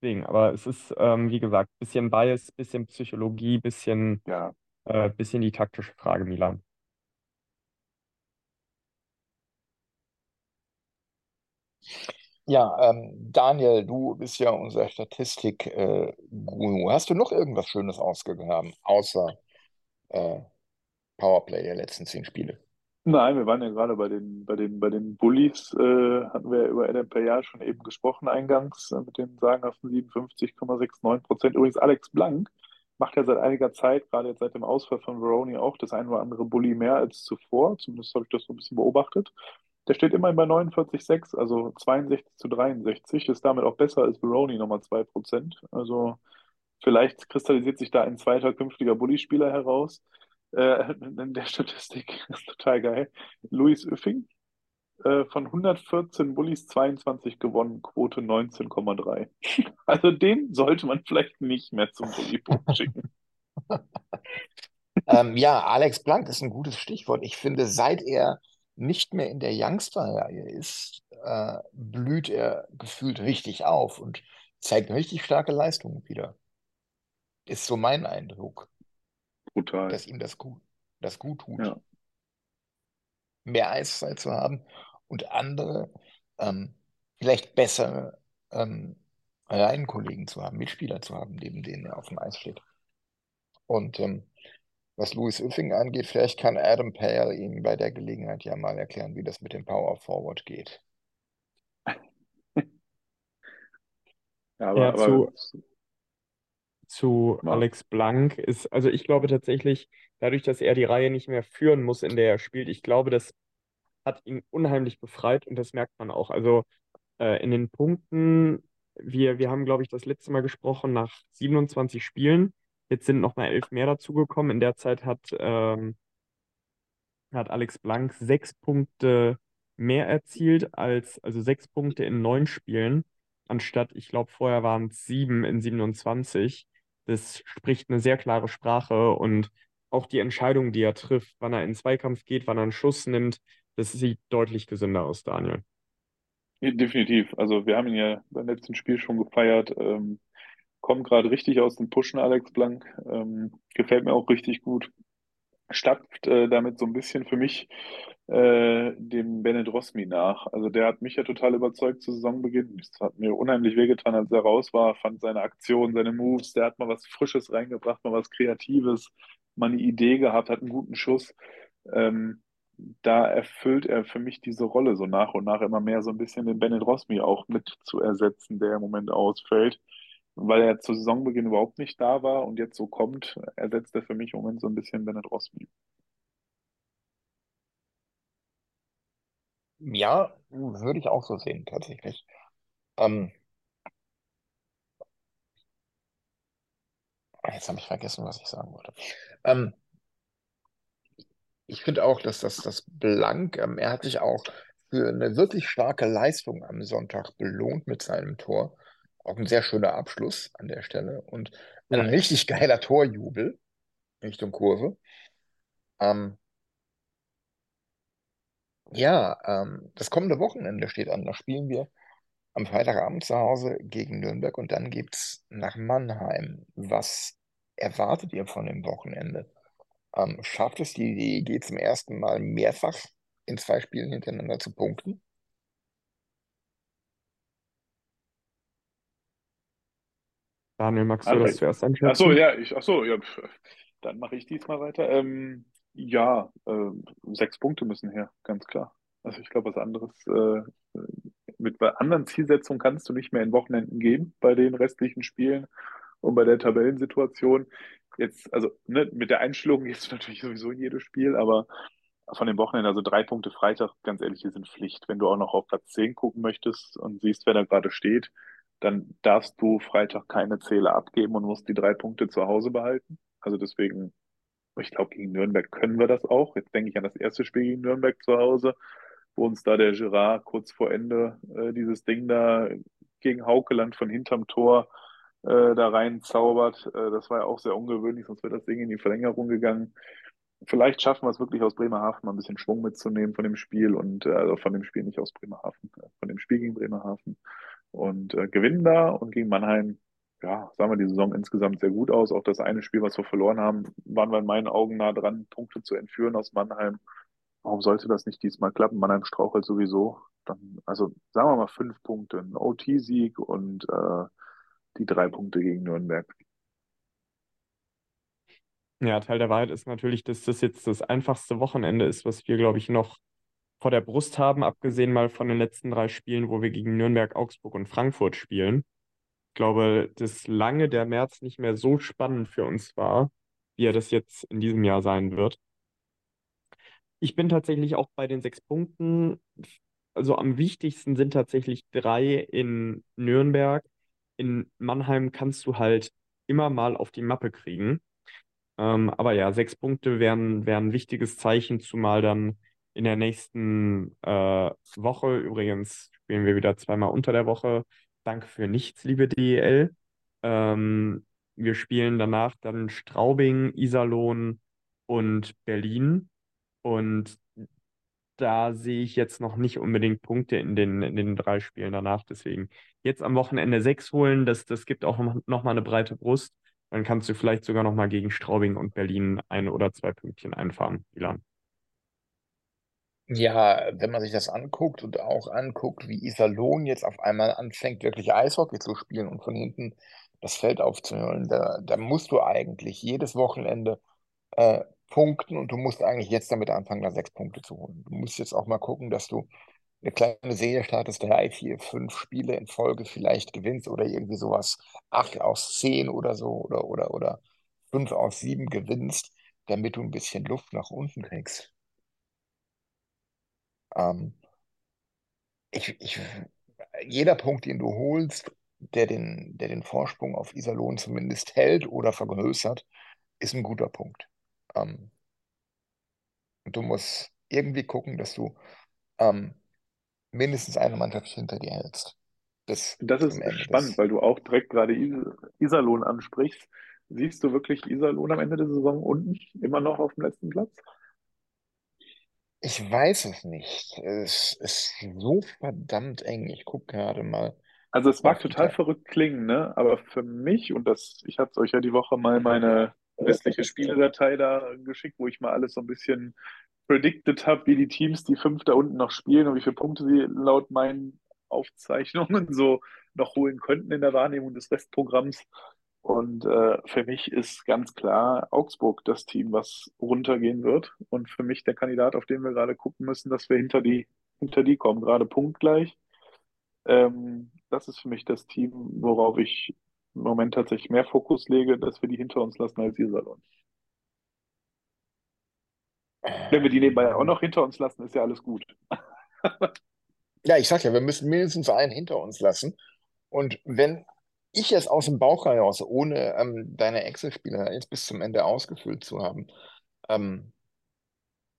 Speaker 3: Deswegen, aber es ist, ähm, wie gesagt, bisschen Bias, bisschen Psychologie, bisschen,
Speaker 2: Ja,
Speaker 3: äh, bisschen die taktische Frage, Milan.
Speaker 1: Ja, ähm, Daniel, du bist ja unser Statistik-Guru. Hast du noch irgendwas Schönes ausgegraben, außer äh, Powerplay der letzten zehn Spiele?
Speaker 2: Nein, wir waren ja gerade bei den, bei den, bei den Bullies, äh, hatten wir ja über Adam Payal schon eben gesprochen eingangs, äh, mit den sagenhaften 57,69 Prozent. Übrigens, Alex Blank macht ja seit einiger Zeit, gerade jetzt seit dem Ausfall von Veroni, auch das ein oder andere Bully mehr als zuvor. Zumindest habe ich das so ein bisschen beobachtet. Der steht immerhin bei 49,6, also 62 zu 63, ist damit auch besser als Veroni, nochmal 2 Prozent. Also vielleicht kristallisiert sich da ein zweiter künftiger Bully-Spieler heraus. Äh, in der Statistik ist total geil. Luis Üffing, äh, von 114 Bullies 22 gewonnen, Quote 19,3. Also den sollte man vielleicht nicht mehr zum Bully-Punkt schicken.
Speaker 1: Ähm, ja, Alex Blank ist ein gutes Stichwort. Ich finde, seit er nicht mehr in der Youngster-Reihe ist, äh, blüht er gefühlt richtig auf und zeigt richtig starke Leistungen wieder. Ist so mein Eindruck,
Speaker 2: Brutal.
Speaker 1: dass ihm das gut, das gut tut,
Speaker 2: Ja.
Speaker 1: mehr Eiszeit zu haben und andere, ähm, vielleicht bessere ähm, Reihenkollegen zu haben, Mitspieler zu haben, neben denen er auf dem Eis steht. Und ähm, was Louis Üffing angeht, vielleicht kann Adam Pale ihm bei der Gelegenheit ja mal erklären, wie das mit dem Power Forward geht.
Speaker 2: Ja, aber,
Speaker 3: Ja,
Speaker 2: aber
Speaker 3: zu. Alex Blank ist, also ich glaube tatsächlich, dadurch, dass er die Reihe nicht mehr führen muss, in der er spielt, ich glaube, das hat ihn unheimlich befreit und das merkt man auch. Also äh, in den Punkten, wir, wir haben, glaube ich, das letzte Mal gesprochen nach 27 Spielen. Jetzt sind noch mal elf mehr dazugekommen. In der Zeit hat, ähm, hat Alex Blank sechs Punkte mehr erzielt als, also sechs Punkte in neun Spielen, anstatt, ich glaube, vorher waren es sieben in 27. Das spricht eine sehr klare Sprache und auch die Entscheidung, die er trifft, wann er in den Zweikampf geht, wann er einen Schuss nimmt, das sieht deutlich gesünder aus, Daniel.
Speaker 2: Ja, Definitiv. Also wir haben ihn ja beim letzten Spiel schon gefeiert. Ähm, kommt gerade richtig aus dem Pushen, Alex Blank. Ähm, gefällt mir auch richtig gut. Stapft äh, damit so ein bisschen für mich äh, dem Bennett Rosmi nach. Also der hat mich ja total überzeugt zu Saisonbeginn. Es hat mir unheimlich wehgetan, als er raus war. Fand seine Aktion, seine Moves, der hat mal was Frisches reingebracht, mal was Kreatives, mal eine Idee gehabt, hat einen guten Schuss. Ähm, da erfüllt er für mich diese Rolle so nach und nach immer mehr so ein bisschen den Bennett Rosmi auch mit zu ersetzen, der im Moment ausfällt. Weil er zu Saisonbeginn überhaupt nicht da war und jetzt so kommt, ersetzt er für mich im Moment so ein bisschen Bennett Rosmi.
Speaker 1: Ja, würde ich auch so sehen, tatsächlich. Ähm, jetzt habe ich vergessen, was ich sagen wollte. Ähm, ich finde auch, dass das, das Blank, ähm, er hat sich auch für eine wirklich starke Leistung am Sonntag belohnt mit seinem Tor. Auch ein sehr schöner Abschluss an der Stelle und ein richtig geiler Torjubel Richtung Kurve. Ähm, ja, ähm, das kommende Wochenende steht an. Da spielen wir am Freitagabend zu Hause gegen Nürnberg und dann geht's nach Mannheim. Was erwartet ihr von dem Wochenende? Ähm, schafft es die DEG zum ersten Mal mehrfach in zwei Spielen hintereinander zu punkten?
Speaker 3: Daniel, magst du
Speaker 2: Also,
Speaker 3: das zuerst
Speaker 2: ach so,
Speaker 3: einschätzen?
Speaker 2: ja, ich, ach so, ja, dann mache ich diesmal weiter. Ähm, ja, äh, sechs Punkte müssen her, ganz klar. Also ich glaube, was anderes, äh, mit anderen Zielsetzungen kannst du nicht mehr in Wochenenden gehen bei den restlichen Spielen und bei der Tabellensituation. Jetzt, also ne, mit der Einstellung gehst du natürlich sowieso in jedes Spiel, aber von dem Wochenende, also drei Punkte Freitag, ganz ehrlich, die sind Pflicht. Wenn du auch noch auf Platz 10 gucken möchtest und siehst, wer da gerade steht, dann darfst du Freitag keine Zähler abgeben und musst die drei Punkte zu Hause behalten. Also deswegen, ich glaube, gegen Nürnberg können wir das auch. Jetzt denke ich an das erste Spiel gegen Nürnberg zu Hause, wo uns da der Girard kurz vor Ende äh, dieses Ding da gegen Haukeland von hinterm Tor äh, da rein zaubert. Äh, das war ja auch sehr ungewöhnlich, sonst wäre das Ding in die Verlängerung gegangen. Vielleicht schaffen wir es wirklich aus Bremerhaven mal ein bisschen Schwung mitzunehmen von dem Spiel und äh, also von dem Spiel nicht aus Bremerhaven, äh, von dem Spiel gegen Bremerhaven und äh, gewinnen da und gegen Mannheim, ja, sagen wir die Saison insgesamt sehr gut aus. Auch das eine Spiel, was wir verloren haben, waren wir in meinen Augen nah dran, Punkte zu entführen aus Mannheim. Warum sollte das nicht diesmal klappen? Mannheim strauchelt sowieso. Dann, also sagen wir mal fünf Punkte, ein OT-Sieg und äh, die drei Punkte gegen Nürnberg.
Speaker 3: Ja, Teil der Wahrheit ist natürlich, dass das jetzt das einfachste Wochenende ist, was wir, glaube ich, noch vor der Brust haben, abgesehen mal von den letzten drei Spielen, wo wir gegen Nürnberg, Augsburg und Frankfurt spielen. Ich glaube, dass lange der März nicht mehr so spannend für uns war, wie er das jetzt in diesem Jahr sein wird. Ich bin tatsächlich auch bei den sechs Punkten. Also am wichtigsten sind tatsächlich drei in Nürnberg. In Mannheim kannst du halt immer mal auf die Mappe kriegen. Ähm, aber ja, sechs Punkte wären, wären ein wichtiges Zeichen, zumal dann in der nächsten äh, Woche, übrigens spielen wir wieder zweimal unter der Woche. Danke für nichts, liebe DEL. Ähm, wir spielen danach dann Straubing, Iserlohn und Berlin. Und da sehe ich jetzt noch nicht unbedingt Punkte in den, in den drei Spielen danach. Deswegen jetzt am Wochenende sechs holen, das, das gibt auch noch, noch mal eine breite Brust. Dann kannst du vielleicht sogar noch mal gegen Straubing und Berlin ein oder zwei Pünktchen einfahren, Ilan.
Speaker 1: Ja, wenn man sich das anguckt und auch anguckt, wie Iserlohn jetzt auf einmal anfängt, wirklich Eishockey zu spielen und von hinten das Feld aufzuholen, da, da musst du eigentlich jedes Wochenende äh, punkten und du musst eigentlich jetzt damit anfangen, da sechs Punkte zu holen. Du musst jetzt auch mal gucken, dass du eine kleine Serie startest, drei, vier, fünf Spiele in Folge vielleicht gewinnst oder irgendwie sowas, acht aus zehn oder so oder, oder, oder fünf aus sieben gewinnst, damit du ein bisschen Luft nach unten kriegst. Ähm, ich, ich, jeder Punkt, den du holst, der den, der den Vorsprung auf Iserlohn zumindest hält oder vergrößert, ist ein guter Punkt. Ähm, und du musst irgendwie gucken, dass du ähm, mindestens eine Mannschaft hinter dir hältst. Bis
Speaker 2: Das ist spannend, weil du auch direkt gerade Is Iserlohn ansprichst. Siehst du wirklich Iserlohn am Ende der Saison unten, immer noch auf dem letzten Platz?
Speaker 1: Ich weiß es nicht. Es ist so verdammt eng. Ich gucke gerade mal
Speaker 2: Also es mag total verrückt klingen, ne? Aber für mich, und das, ich hatte euch ja die Woche mal meine restliche Spieledatei da geschickt, wo ich mal alles so ein bisschen predicted habe, wie die Teams, die fünf da unten noch spielen und wie viele Punkte sie laut meinen Aufzeichnungen so noch holen könnten in der Wahrnehmung des Restprogramms. Und äh, für mich ist ganz klar Augsburg das Team, was runtergehen wird. Und für mich der Kandidat, auf den wir gerade gucken müssen, dass wir hinter die, hinter die kommen, gerade punktgleich. Ähm, das ist für mich das Team, worauf ich im Moment tatsächlich mehr Fokus lege, dass wir die hinter uns lassen als Iserlohn. Wenn wir die nebenbei auch noch hinter uns lassen, ist ja alles gut.
Speaker 1: Ja, ich sag ja, wir müssen mindestens einen hinter uns lassen. Und wenn ich es aus dem Bauch heraus, ohne ähm, deine Excel-Spieler jetzt bis zum Ende ausgefüllt zu haben, ähm,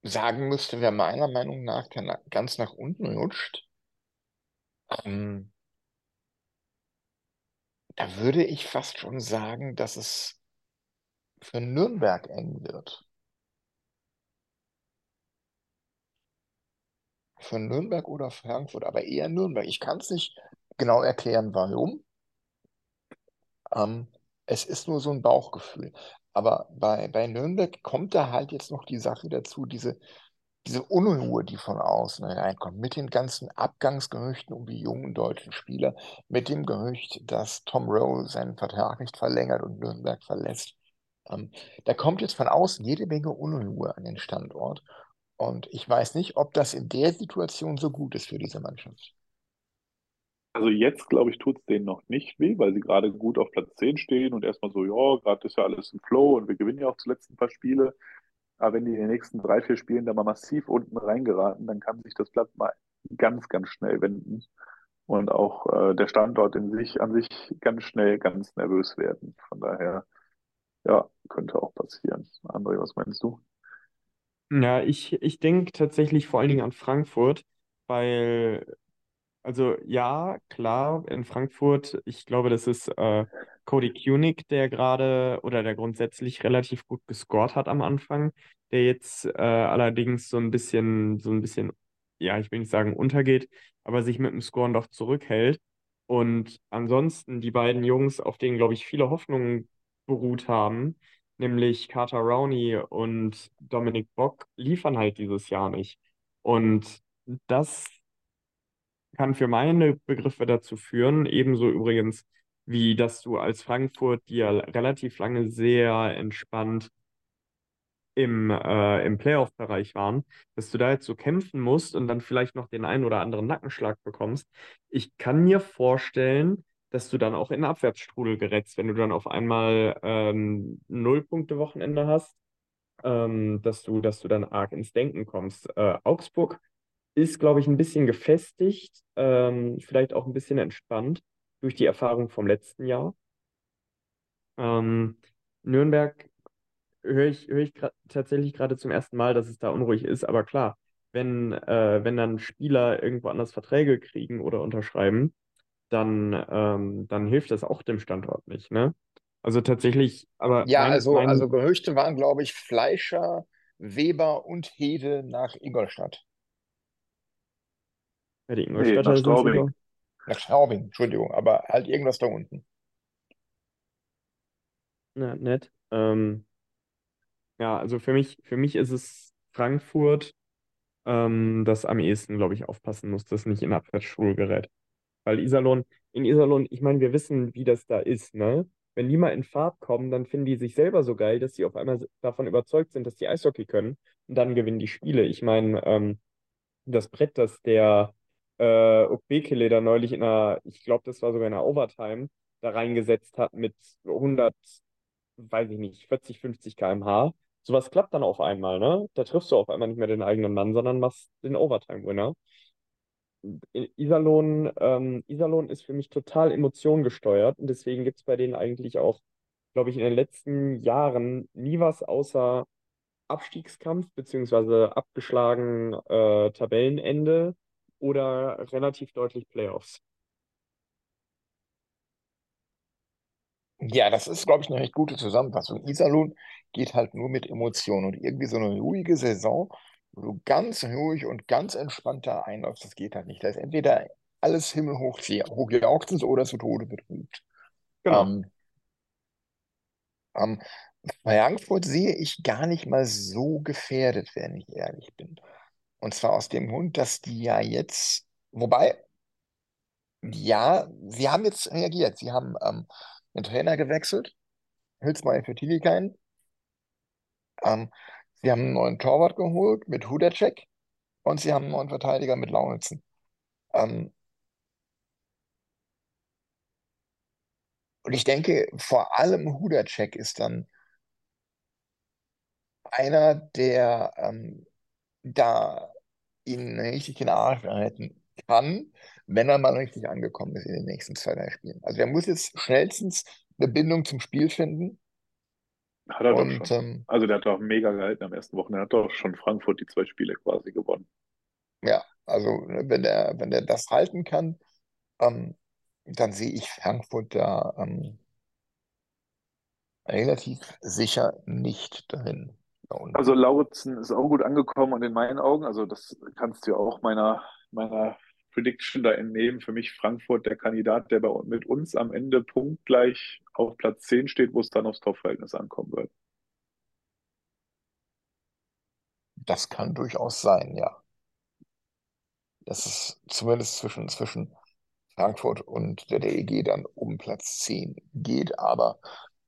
Speaker 1: sagen müsste, wer meiner Meinung nach ganz nach unten rutscht, ähm, da würde ich fast schon sagen, dass es für Nürnberg eng wird. Für Nürnberg oder Frankfurt, aber eher Nürnberg. Ich kann es nicht genau erklären, warum. Ähm, es ist nur so ein Bauchgefühl. Aber bei, bei Nürnberg kommt da halt jetzt noch die Sache dazu, diese, diese Unruhe, die von außen reinkommt, mit den ganzen Abgangsgerüchten um die jungen deutschen Spieler, mit dem Gerücht, dass Tom Rowe seinen Vertrag nicht verlängert und Nürnberg verlässt. Ähm, da kommt jetzt von außen jede Menge Unruhe an den Standort. Und ich weiß nicht, ob das in der Situation so gut ist für diese Mannschaft.
Speaker 2: Also jetzt, glaube ich, tut es denen noch nicht weh, weil sie gerade gut auf Platz 10 stehen und erstmal so, ja, gerade ist ja alles im Flow und wir gewinnen ja auch zuletzt ein paar Spiele. Aber wenn die in den nächsten drei, vier Spielen da mal massiv unten reingeraten, dann kann sich das Blatt mal ganz, ganz schnell wenden und auch äh, der Standort in sich an sich ganz schnell ganz nervös werden. Von daher, ja, könnte auch passieren. André, was meinst du?
Speaker 3: Ja, ich, ich denke tatsächlich vor allen Dingen an Frankfurt, weil Also ja, klar, in Frankfurt, ich glaube, das ist äh, Cody Kunig, der gerade oder der grundsätzlich relativ gut gescored hat am Anfang, der jetzt äh, allerdings so ein bisschen, so ein bisschen, ja, ich will nicht sagen untergeht, aber sich mit dem Scoren doch zurückhält. Und ansonsten die beiden Jungs, auf denen, glaube ich, viele Hoffnungen beruht haben, nämlich Carter Rowney und Dominik Bock, liefern halt dieses Jahr nicht. Und das kann für meine Begriffe dazu führen, ebenso übrigens, wie dass du als Frankfurt, ja relativ lange sehr entspannt im, äh, im Playoff-Bereich waren, dass du da jetzt so kämpfen musst und dann vielleicht noch den einen oder anderen Nackenschlag bekommst. Ich kann mir vorstellen, dass du dann auch in Abwärtsstrudel gerätst, wenn du dann auf einmal ähm, Nullpunkte-Wochenende hast, ähm, dass du, dass du dann arg ins Denken kommst. Äh, Augsburg ist, glaube ich, ein bisschen gefestigt, ähm, vielleicht auch ein bisschen entspannt durch die Erfahrung vom letzten Jahr. Ähm, Nürnberg höre ich, höre ich tatsächlich gerade zum ersten Mal, dass es da unruhig ist, aber klar, wenn, äh, wenn dann Spieler irgendwo anders Verträge kriegen oder unterschreiben, dann, ähm, dann hilft das auch dem Standort nicht, ne? Also tatsächlich, aber
Speaker 1: Ja,
Speaker 3: mein,
Speaker 1: also,
Speaker 3: mein,
Speaker 1: also Gerüchte waren, glaube ich, Fleischer, Weber und Hede nach Ingolstadt.
Speaker 3: Bei den
Speaker 2: Nee, nach Straubing.
Speaker 1: Nach Straubing, Entschuldigung, aber halt irgendwas da unten.
Speaker 3: na, nett. Ähm, ja, also für mich, für mich ist es Frankfurt, ähm, das am ehesten, glaube ich, aufpassen muss, dass nicht in Abwärtsschwul gerät. Weil Iserlohn, in Iserlohn, ich meine, wir wissen, wie das da ist, ne? Wenn die mal in Fahrt kommen, dann finden die sich selber so geil, dass sie auf einmal davon überzeugt sind, dass die Eishockey können und dann gewinnen die Spiele. Ich meine, ähm, das Brett, das der äh, Okbekele da neulich in einer, ich glaube, das war sogar in einer Overtime, da reingesetzt hat mit 100, weiß ich nicht, 40, 50 km/h. Sowas klappt dann auf einmal, ne? Da triffst du auf einmal nicht mehr den eigenen Mann, sondern machst den Overtime-Winner. Iserlohn, ähm, Iserlohn ist für mich total emotiongesteuert und deswegen gibt es bei denen eigentlich auch, glaube ich, in den letzten Jahren nie was außer Abstiegskampf beziehungsweise abgeschlagen äh, Tabellenende oder relativ deutlich Playoffs.
Speaker 1: Ja, das ist, glaube ich, eine recht gute Zusammenfassung. Iserlohn geht halt nur mit Emotionen und irgendwie so eine ruhige Saison, wo du ganz ruhig und ganz entspannt da einläufst, das geht halt nicht. Da ist entweder alles himmelhoch hochjauchzend oder zu Tode betrübt.
Speaker 3: Genau.
Speaker 1: Ähm, ähm, Frankfurt sehe ich gar nicht mal so gefährdet, wenn ich ehrlich bin. Und zwar aus dem Grund, dass die ja jetzt, wobei, ja, sie haben jetzt reagiert. Sie haben ähm, den Trainer gewechselt, Hülsmeyer für Tilikein. Ähm, sie haben einen neuen Torwart geholt mit Hudacek und sie haben einen neuen Verteidiger mit Launitzen. Ähm, und ich denke, vor allem Hudacek ist dann einer, der ähm, da ihn richtig in den Arsch reiten kann, wenn er mal richtig angekommen ist in den nächsten zwei, drei Spielen. Also er muss jetzt schnellstens eine Bindung zum Spiel finden.
Speaker 2: Hat er doch
Speaker 1: Und
Speaker 2: schon.
Speaker 1: ähm,
Speaker 2: Also der hat doch mega gehalten am ersten Wochenende. Er hat doch schon Frankfurt die zwei Spiele quasi gewonnen.
Speaker 1: ja, also ne, wenn der, wenn der das halten kann, ähm, dann sehe ich Frankfurt da ähm, relativ sicher nicht drin. Unten.
Speaker 2: Also Lauritsen ist auch gut angekommen und in meinen Augen, also das kannst du ja auch meiner, meiner Prediction da entnehmen. Für mich Frankfurt der Kandidat, der bei, mit uns am Ende punktgleich auf Platz 10 steht, wo es dann aufs Torverhältnis ankommen wird.
Speaker 1: Das kann durchaus sein, ja. Dass es zumindest zwischen, zwischen Frankfurt und der DEG dann um Platz 10 geht. Aber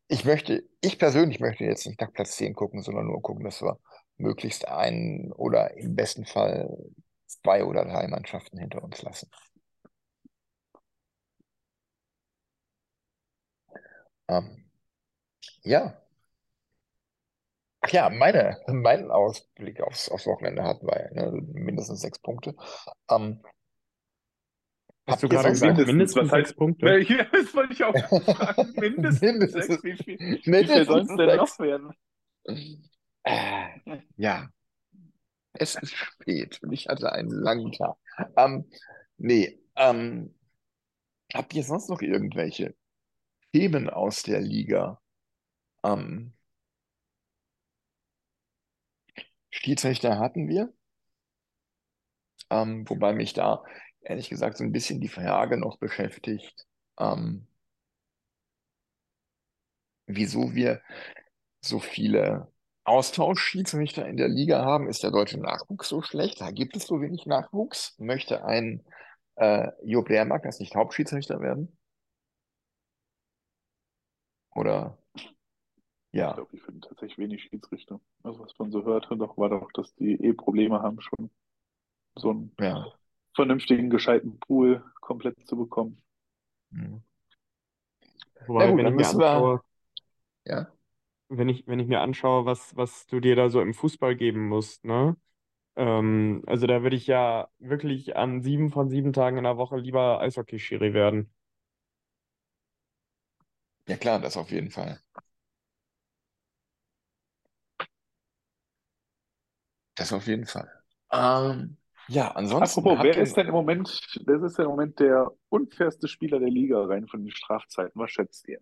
Speaker 1: ich möchte, ich persönlich möchte jetzt nicht nach Platz 10 gucken, sondern nur gucken, dass wir möglichst einen oder im besten Fall zwei oder drei Mannschaften hinter uns lassen. Ähm, ja. Ach ja, meine, mein Ausblick aufs, aufs Wochenende hatten wir ja, ne? Mindestens sechs Punkte. Ähm,
Speaker 3: Hast du gerade gesagt, mindestens
Speaker 2: heißt-
Speaker 3: sechs Punkte?
Speaker 2: Ja, das wollte ich auch fragen. Mindestens,
Speaker 1: Mindestens-
Speaker 2: sechs. Wie viel,
Speaker 1: mindestens
Speaker 2: soll es denn noch werden?
Speaker 1: Äh, ja, es ist spät und ich hatte einen langen Tag. Ähm, nee, ähm, habt ihr sonst noch irgendwelche Themen aus der Liga? Ähm, Schiedsrichter hatten wir, ähm, wobei mich da ehrlich gesagt so ein bisschen die Frage noch beschäftigt, ähm, wieso wir so viele Austauschschiedsrichter in der Liga haben. Ist der deutsche Nachwuchs so schlecht? Da gibt es so wenig Nachwuchs. Möchte ein äh, Job Lehrmack nicht Hauptschiedsrichter werden? Oder
Speaker 2: Ich
Speaker 1: ja,
Speaker 2: glaube, die finden tatsächlich wenig Schiedsrichter. Also was man so hörte, doch war doch, dass die eh Probleme haben, schon so einen
Speaker 1: ja.
Speaker 2: Vernünftigen, gescheiten Pool komplett zu bekommen.
Speaker 1: hm.
Speaker 3: Wobei,
Speaker 1: gut,
Speaker 3: wenn
Speaker 1: dann
Speaker 3: ich mir
Speaker 1: müssen wir-
Speaker 3: anschaue,
Speaker 1: Ja.
Speaker 3: wenn ich, wenn ich mir anschaue, was, was du dir da so im Fußball geben musst, ne? Ähm, also da würde ich ja wirklich an sieben von sieben Tagen in der Woche lieber Eishockey-Schiri werden.
Speaker 1: Ja klar, das auf jeden Fall. Das auf jeden Fall. Ähm, ja, ansonsten
Speaker 2: Apropos, wer ist denn im Moment, wer ist denn im Moment der unfairste Spieler der Liga rein von den Strafzeiten? Was schätzt ihr?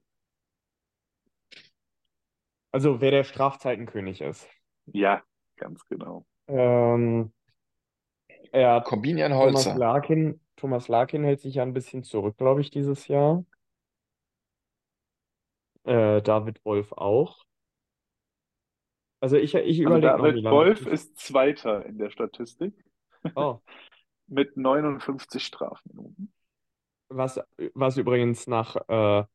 Speaker 3: Also wer der Strafzeitenkönig ist.
Speaker 2: Ja, ganz genau.
Speaker 3: Ähm, er hat
Speaker 1: Corbinian
Speaker 3: Thomas
Speaker 1: Holzer.
Speaker 3: Larkin, Thomas Larkin hält sich ja ein bisschen zurück, glaube ich, dieses Jahr. Äh, David Wolf auch. Also ich, ich
Speaker 2: Also
Speaker 3: überlege
Speaker 2: David. Wolf ist Zweiter in der Statistik
Speaker 3: Oh,
Speaker 2: mit 59 Strafminuten.
Speaker 3: was, was übrigens nach äh,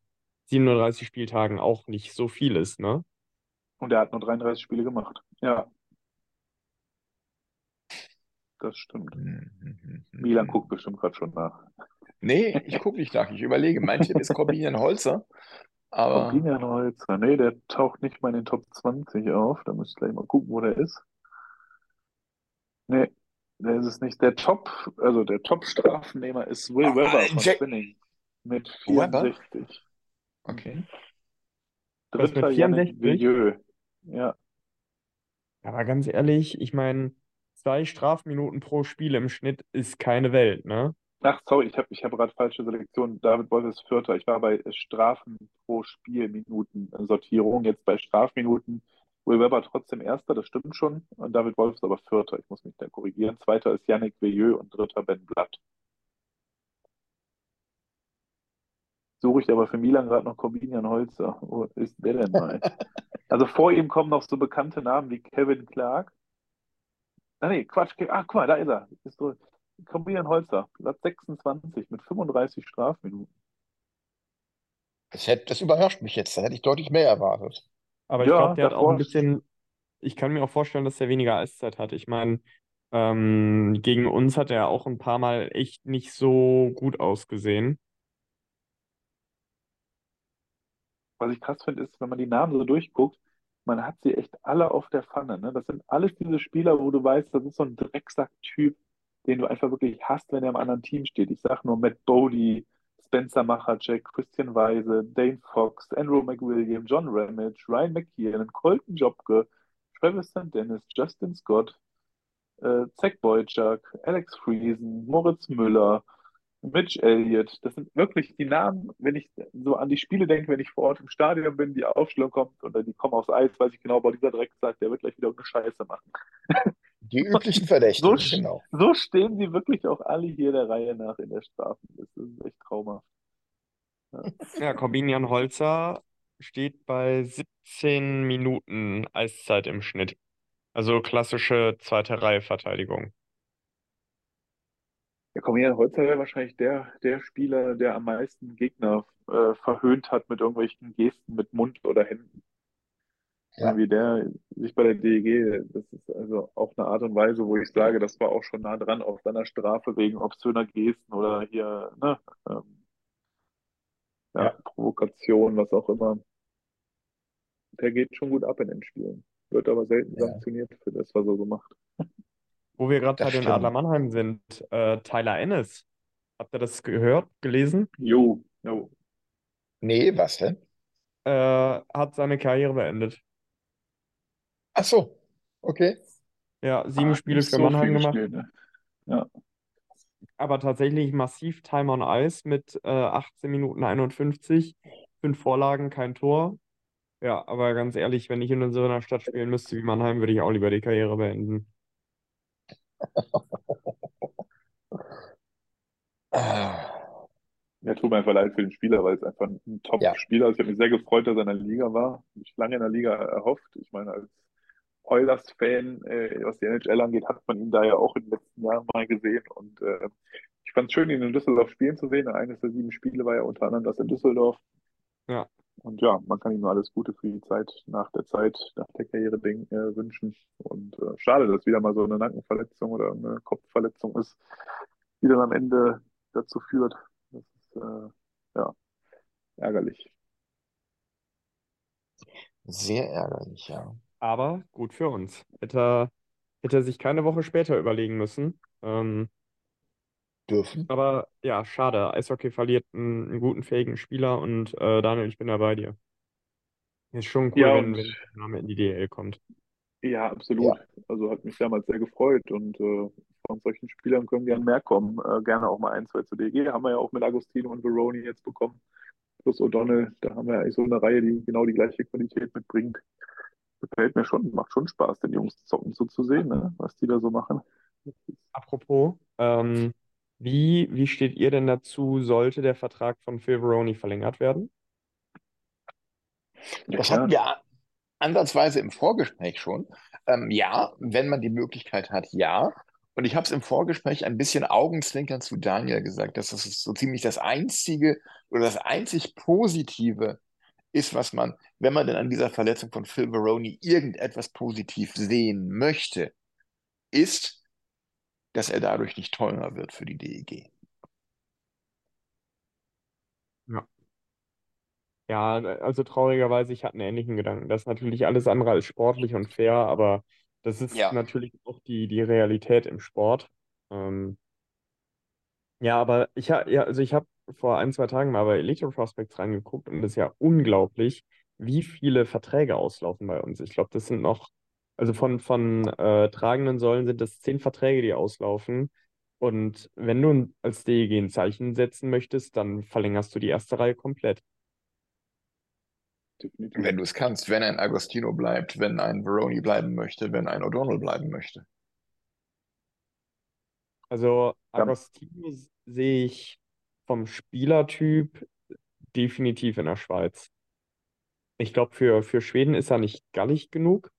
Speaker 3: 37 Spieltagen auch nicht so viel ist, ne?
Speaker 2: Und er hat nur 33 Spiele gemacht. Ja. Das stimmt. Milan guckt bestimmt gerade schon nach.
Speaker 1: Nee, ich gucke nicht nach. Ich überlege. Mein Tipp ist Corbinian Holzer. Aber
Speaker 2: Corbinian Holzer. Nee, der taucht nicht mal in den Top 20 auf. Da müsst ihr gleich mal gucken, wo der ist. Nee, der ist es nicht. Der Top, also der Top-Strafnehmer ist Will
Speaker 1: Ah,
Speaker 2: Webber von
Speaker 1: Jack-
Speaker 2: Spinning mit
Speaker 1: Webber?
Speaker 2: 64.
Speaker 1: okay.
Speaker 3: Was mit
Speaker 2: Dritter Yannick
Speaker 3: 64?
Speaker 2: Villieu. Ja,
Speaker 3: Aber ganz ehrlich, ich meine, zwei Strafminuten pro Spiel im Schnitt ist keine Welt, ne?
Speaker 2: Ach, sorry, ich habe ich hab gerade falsche Selektion. David Wolf ist Vierter. Ich war bei Strafen pro Spielminuten Sortierung. Jetzt bei Strafminuten. Will Webber trotzdem Erster, das stimmt schon. Und David Wolf ist aber Vierter. Ich muss mich da korrigieren. Zweiter ist Yannick Villieu und dritter Ben Blatt. Suche ich aber für Milan gerade noch Corbinian Holzer. Wo ist der denn mal? Also vor ihm kommen noch so bekannte Namen wie Kevin Clark. Ah nee, Quatsch. Ach, guck mal, da ist er. Ist so, Corbinian Holzer, Platz 26 mit 35 Strafminuten.
Speaker 1: Das, hätte, das überrascht mich jetzt. Da hätte ich deutlich mehr erwartet.
Speaker 3: Aber ich
Speaker 2: Ja,
Speaker 3: glaube, der hat auch ein bisschen, ich kann mir auch vorstellen, dass er weniger Eiszeit hat. Ich meine, ähm, gegen uns hat er auch ein paar Mal echt nicht so gut ausgesehen.
Speaker 2: Was ich krass finde, ist, wenn man die Namen so durchguckt, man hat sie echt alle auf der Pfanne. Ne? Das sind alles diese Spieler, wo du weißt, das ist so ein Drecksack-Typ, den du einfach wirklich hast, wenn er im anderen Team steht. Ich sage nur Matt Bodie, Spencer Machacek, Christian Weise, Dane Fox, Andrew McWilliam, John Ramage, Ryan McKiernan, Colton Jobke, Travis St. Dennis, Justin Scott, äh, Zach Boyczak, Alex Friesen, Moritz Müller, Mitch Elliott. Das sind wirklich die Namen, wenn ich so an die Spiele denke, wenn ich vor Ort im Stadion bin, die Aufstellung kommt oder die kommen aufs Eis, weiß ich genau, bei dieser Drecksack, der wird gleich wieder eine Scheiße machen.
Speaker 1: Die üblichen Verdächtigen,
Speaker 2: So,
Speaker 1: genau.
Speaker 2: so stehen sie wirklich auch alle hier der Reihe nach in der Strafenliste. Das ist echt traumhaft.
Speaker 3: Ja, Corbinian Holzer steht bei 17 Minuten Eiszeit im Schnitt. Also klassische zweite Reihe Verteidigung.
Speaker 2: Ja, Cornelius Holzer wäre wahrscheinlich der, der Spieler, der am meisten Gegner äh, verhöhnt hat mit irgendwelchen Gesten mit Mund oder Händen.
Speaker 1: Ja.
Speaker 2: Wie der sich bei der DEG, das ist also auch eine Art und Weise, wo ich sage, das war auch schon nah dran auf seiner Strafe wegen obszöner Gesten oder hier, ne, ähm, ja,
Speaker 3: Ja.
Speaker 2: Provokation, was auch immer. Der geht schon gut ab in den Spielen. Wird aber selten sanktioniert für das, was er so macht.
Speaker 3: Wo wir gerade bei den. Adler Mannheim sind, äh, Tyler Ennis. Habt ihr das gehört, gelesen?
Speaker 2: Jo, jo.
Speaker 1: Nee, was denn?
Speaker 3: Äh, hat seine Karriere beendet.
Speaker 1: Ach so, okay.
Speaker 3: Ja, sieben
Speaker 2: Ah,
Speaker 3: Spiele für
Speaker 2: so
Speaker 3: Mannheim gemacht,
Speaker 2: gespielt, ne? Ja.
Speaker 3: aber tatsächlich massiv Time on Ice mit äh, 18 Minuten 51, fünf Vorlagen, kein Tor. Ja, aber ganz ehrlich, wenn ich in so einer Stadt spielen müsste wie Mannheim, würde ich auch lieber die Karriere beenden.
Speaker 2: Ja, tut mir einfach leid für den Spieler, weil es einfach ein
Speaker 1: Ja.
Speaker 2: Top-Spieler ist. Ich habe mich sehr gefreut, dass er in der Liga war. Ich lange in der Liga erhofft. Ich meine, als Oilers-Fan, äh, was die NHL angeht, hat man ihn da ja auch in den letzten Jahren mal gesehen. Und äh, ich fand es schön, ihn in Düsseldorf spielen zu sehen. Eines der sieben Spiele war ja unter anderem das in Düsseldorf.
Speaker 3: Ja.
Speaker 2: Und ja, man kann ihm nur alles Gute für die Zeit nach der Zeit, nach der Karriere Ding, äh, wünschen. Und äh, schade, dass wieder mal so eine Nackenverletzung oder eine Kopfverletzung ist, die dann am Ende dazu führt. Das ist äh, ja ärgerlich.
Speaker 1: sehr ärgerlich, ja.
Speaker 3: Aber gut für uns. Hätte er, hätte er sich keine Woche später überlegen müssen. Ähm,
Speaker 1: Dürfen.
Speaker 3: aber ja, schade. Eishockey verliert einen, einen guten, fähigen Spieler und äh, Daniel, ich bin da bei dir. Ist schon cool,
Speaker 2: Ja,
Speaker 3: wenn, wenn der Name in die DL kommt.
Speaker 2: ja, absolut.
Speaker 1: Ja.
Speaker 2: Also hat mich damals sehr gefreut und äh, von solchen Spielern können gerne mehr kommen. Äh, gerne auch mal ein, zwei zur DG. Haben wir ja auch mit Agostino und Veroni jetzt bekommen. Plus O'Donnell. Da haben wir eigentlich so eine Reihe, die genau die gleiche Qualität mitbringt. Gefällt mir schon, macht schon Spaß, den Jungs zocken so zu sehen, ne? was die da so machen.
Speaker 3: Apropos, ähm, wie, wie steht ihr denn dazu, sollte der Vertrag von Phil Veroni verlängert werden?
Speaker 2: ja
Speaker 1: Das
Speaker 2: klar,
Speaker 1: hatten wir ansatzweise im Vorgespräch schon. Ähm, ja, wenn man die Möglichkeit hat, ja. Und ich habe es im Vorgespräch ein bisschen augenzwinkern zu Daniel gesagt, dass das ist so ziemlich das einzige oder das einzig Positive ist, was man, wenn man denn an dieser Verletzung von Phil Veroni irgendetwas positiv sehen möchte, ist, dass er dadurch nicht teurer wird für die DEG.
Speaker 3: Ja. Ja, also traurigerweise, ich hatte einen ähnlichen Gedanken. Das ist natürlich alles andere als sportlich und fair, aber das ist
Speaker 1: Ja.
Speaker 3: natürlich auch die, die Realität im Sport. Ähm, ja, aber ich habe, ja, also ich habe vor ein, zwei Tagen mal bei Elite Prospects reingeguckt und es ist ja unglaublich, wie viele Verträge auslaufen bei uns. Ich glaube, das sind noch, also von, von äh, tragenden Säulen sind das zehn Verträge, die auslaufen. Und wenn du als DEG ein Zeichen setzen möchtest, dann verlängerst du die erste Reihe komplett.
Speaker 1: Wenn du es kannst, wenn ein Agostino bleibt, wenn ein Veroni bleiben möchte, wenn ein O'Donnell bleiben möchte.
Speaker 3: Also
Speaker 2: Ja.
Speaker 3: Agostino s- sehe ich vom Spielertyp definitiv in der Schweiz. Ich glaube, für, für Schweden ist er nicht gallig genug,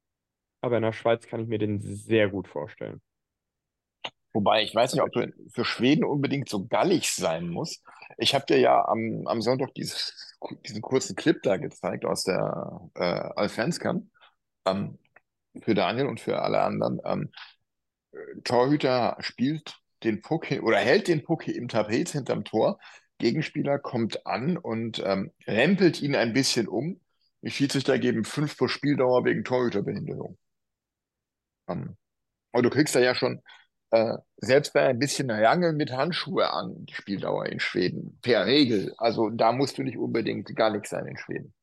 Speaker 3: aber in der Schweiz kann ich mir den sehr gut vorstellen.
Speaker 1: Wobei, ich weiß nicht, ob du für Schweden unbedingt so gallig sein musst. Ich habe dir ja am, am Sonntag dieses, diesen kurzen Clip da gezeigt aus der äh, Allsvenskan ähm, für Daniel und für alle anderen. Ähm, Torhüter spielt den Puck oder hält den Puck im Tapet hinterm Tor. Gegenspieler kommt an und ähm, rempelt ihn ein bisschen um. Die Schiedsrichter geben fünf pro Spieldauer wegen Torhüterbehinderung. Ähm, und du kriegst da ja schon äh, selbst bei ein bisschen Rangeln mit Handschuhe an, die Spieldauer in Schweden, per Regel. Also da musst du nicht unbedingt gar nichts sein in Schweden.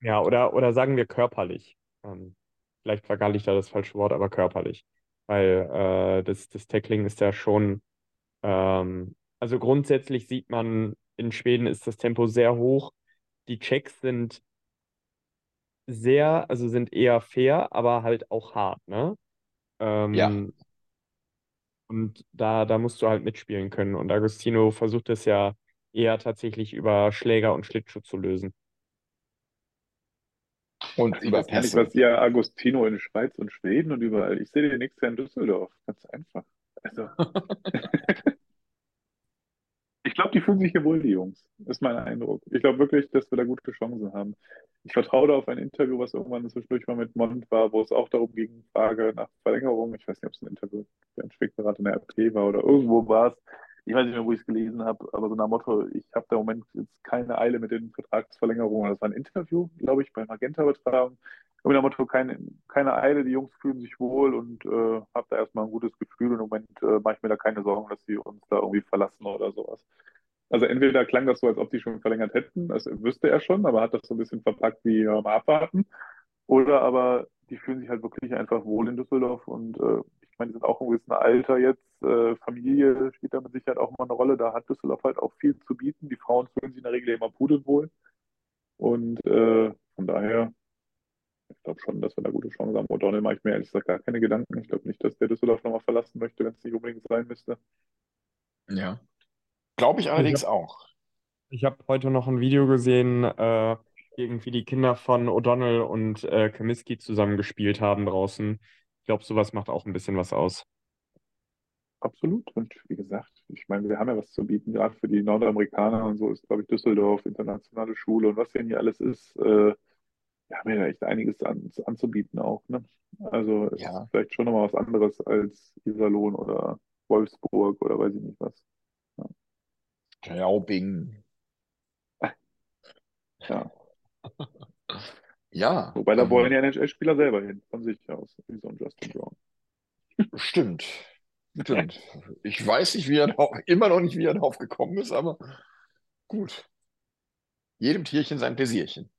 Speaker 3: Ja, oder, oder sagen wir körperlich. Ähm, vielleicht vergalle ich da das falsche Wort, aber körperlich. Weil äh, das, das Tackling ist ja schon, ähm, also grundsätzlich sieht man, in Schweden ist das Tempo sehr hoch. Die Checks sind sehr, also sind eher fair, aber halt auch hart, ne?
Speaker 1: Ja,
Speaker 3: Ähm, und da, da musst du halt mitspielen können. Und Agostino versucht es ja eher tatsächlich über Schläger und Schlittschuh zu lösen.
Speaker 1: Und
Speaker 2: Also ich
Speaker 1: über
Speaker 2: weiß gar nicht,
Speaker 1: Pässe.
Speaker 2: was ihr Agostino in Schweiz und Schweden und überall. Ich sehe den nächstes Jahr in Düsseldorf. Ganz einfach. Also, ich glaube, die fühlen sich hier wohl, die Jungs. Ist mein Eindruck. Ich glaube wirklich, dass wir da gute Chancen haben. Ich vertraue da auf ein Interview, was irgendwann zwischendurch mal mit Mond war, wo es auch darum ging, Frage nach Verlängerung. Ich weiß nicht, ob es ein Interview für ein Schwickberater in der RP war oder irgendwo war es. Ich weiß nicht mehr, wo ich es gelesen habe, aber so nach Motto, ich habe da im Moment jetzt keine Eile mit den Vertragsverlängerungen. Das war ein Interview, glaube ich, bei Magenta-Übertragung. Und nach Motto, keine, keine Eile, die Jungs fühlen sich wohl und äh, habe da erstmal ein gutes Gefühl. Und im Moment äh, mache ich mir da keine Sorgen, dass sie uns da irgendwie verlassen oder sowas. Also entweder klang das so, als ob die schon verlängert hätten, das wüsste er schon, aber hat das so ein bisschen verpackt wie ja, mal abwarten. Oder aber die fühlen sich halt wirklich einfach wohl in Düsseldorf und äh, ich meine, die sind auch im gewissen Alter jetzt. Äh, Familie spielt da mit Sicherheit auch mal eine Rolle. Da hat Düsseldorf halt auch viel zu bieten. Die Frauen fühlen sich in der Regel immer pudelwohl. Und äh, von daher, ich glaube schon, dass wir da gute Chancen haben. O'Donnell mache ich mir ehrlich gesagt gar keine Gedanken. Ich glaube nicht, dass der Düsseldorf nochmal verlassen möchte, wenn es nicht unbedingt sein müsste.
Speaker 1: Ja. Glaube ich
Speaker 3: Ich
Speaker 1: allerdings
Speaker 3: habe
Speaker 1: auch.
Speaker 3: ich hab heute noch ein Video gesehen, äh, irgendwie die Kinder von O'Donnell und äh, Comiskey zusammen gespielt haben draußen. Ich glaube, sowas macht auch ein bisschen was aus.
Speaker 2: Absolut. Und wie gesagt, ich meine, wir haben ja was zu bieten, gerade für die Nordamerikaner und so ist, glaube ich, Düsseldorf, internationale Schule und was denn hier alles ist. Äh, wir haben ja echt einiges an, anzubieten auch, ne? Also es ist
Speaker 1: Ja,
Speaker 2: vielleicht schon nochmal was anderes als Iserlohn oder Wolfsburg oder weiß ich nicht was. Ja,
Speaker 1: Straubing.
Speaker 2: ja.
Speaker 1: Ja,
Speaker 2: Wobei da wollen
Speaker 1: ähm,
Speaker 2: ja NHL-Spieler selber hin, von sich aus, wie so ein Justin Brown.
Speaker 1: stimmt. Stimmt. Ich weiß nicht, wie er drauf, immer noch nicht, wie er drauf gekommen ist, aber gut. Jedem Tierchen sein Pläsierchen.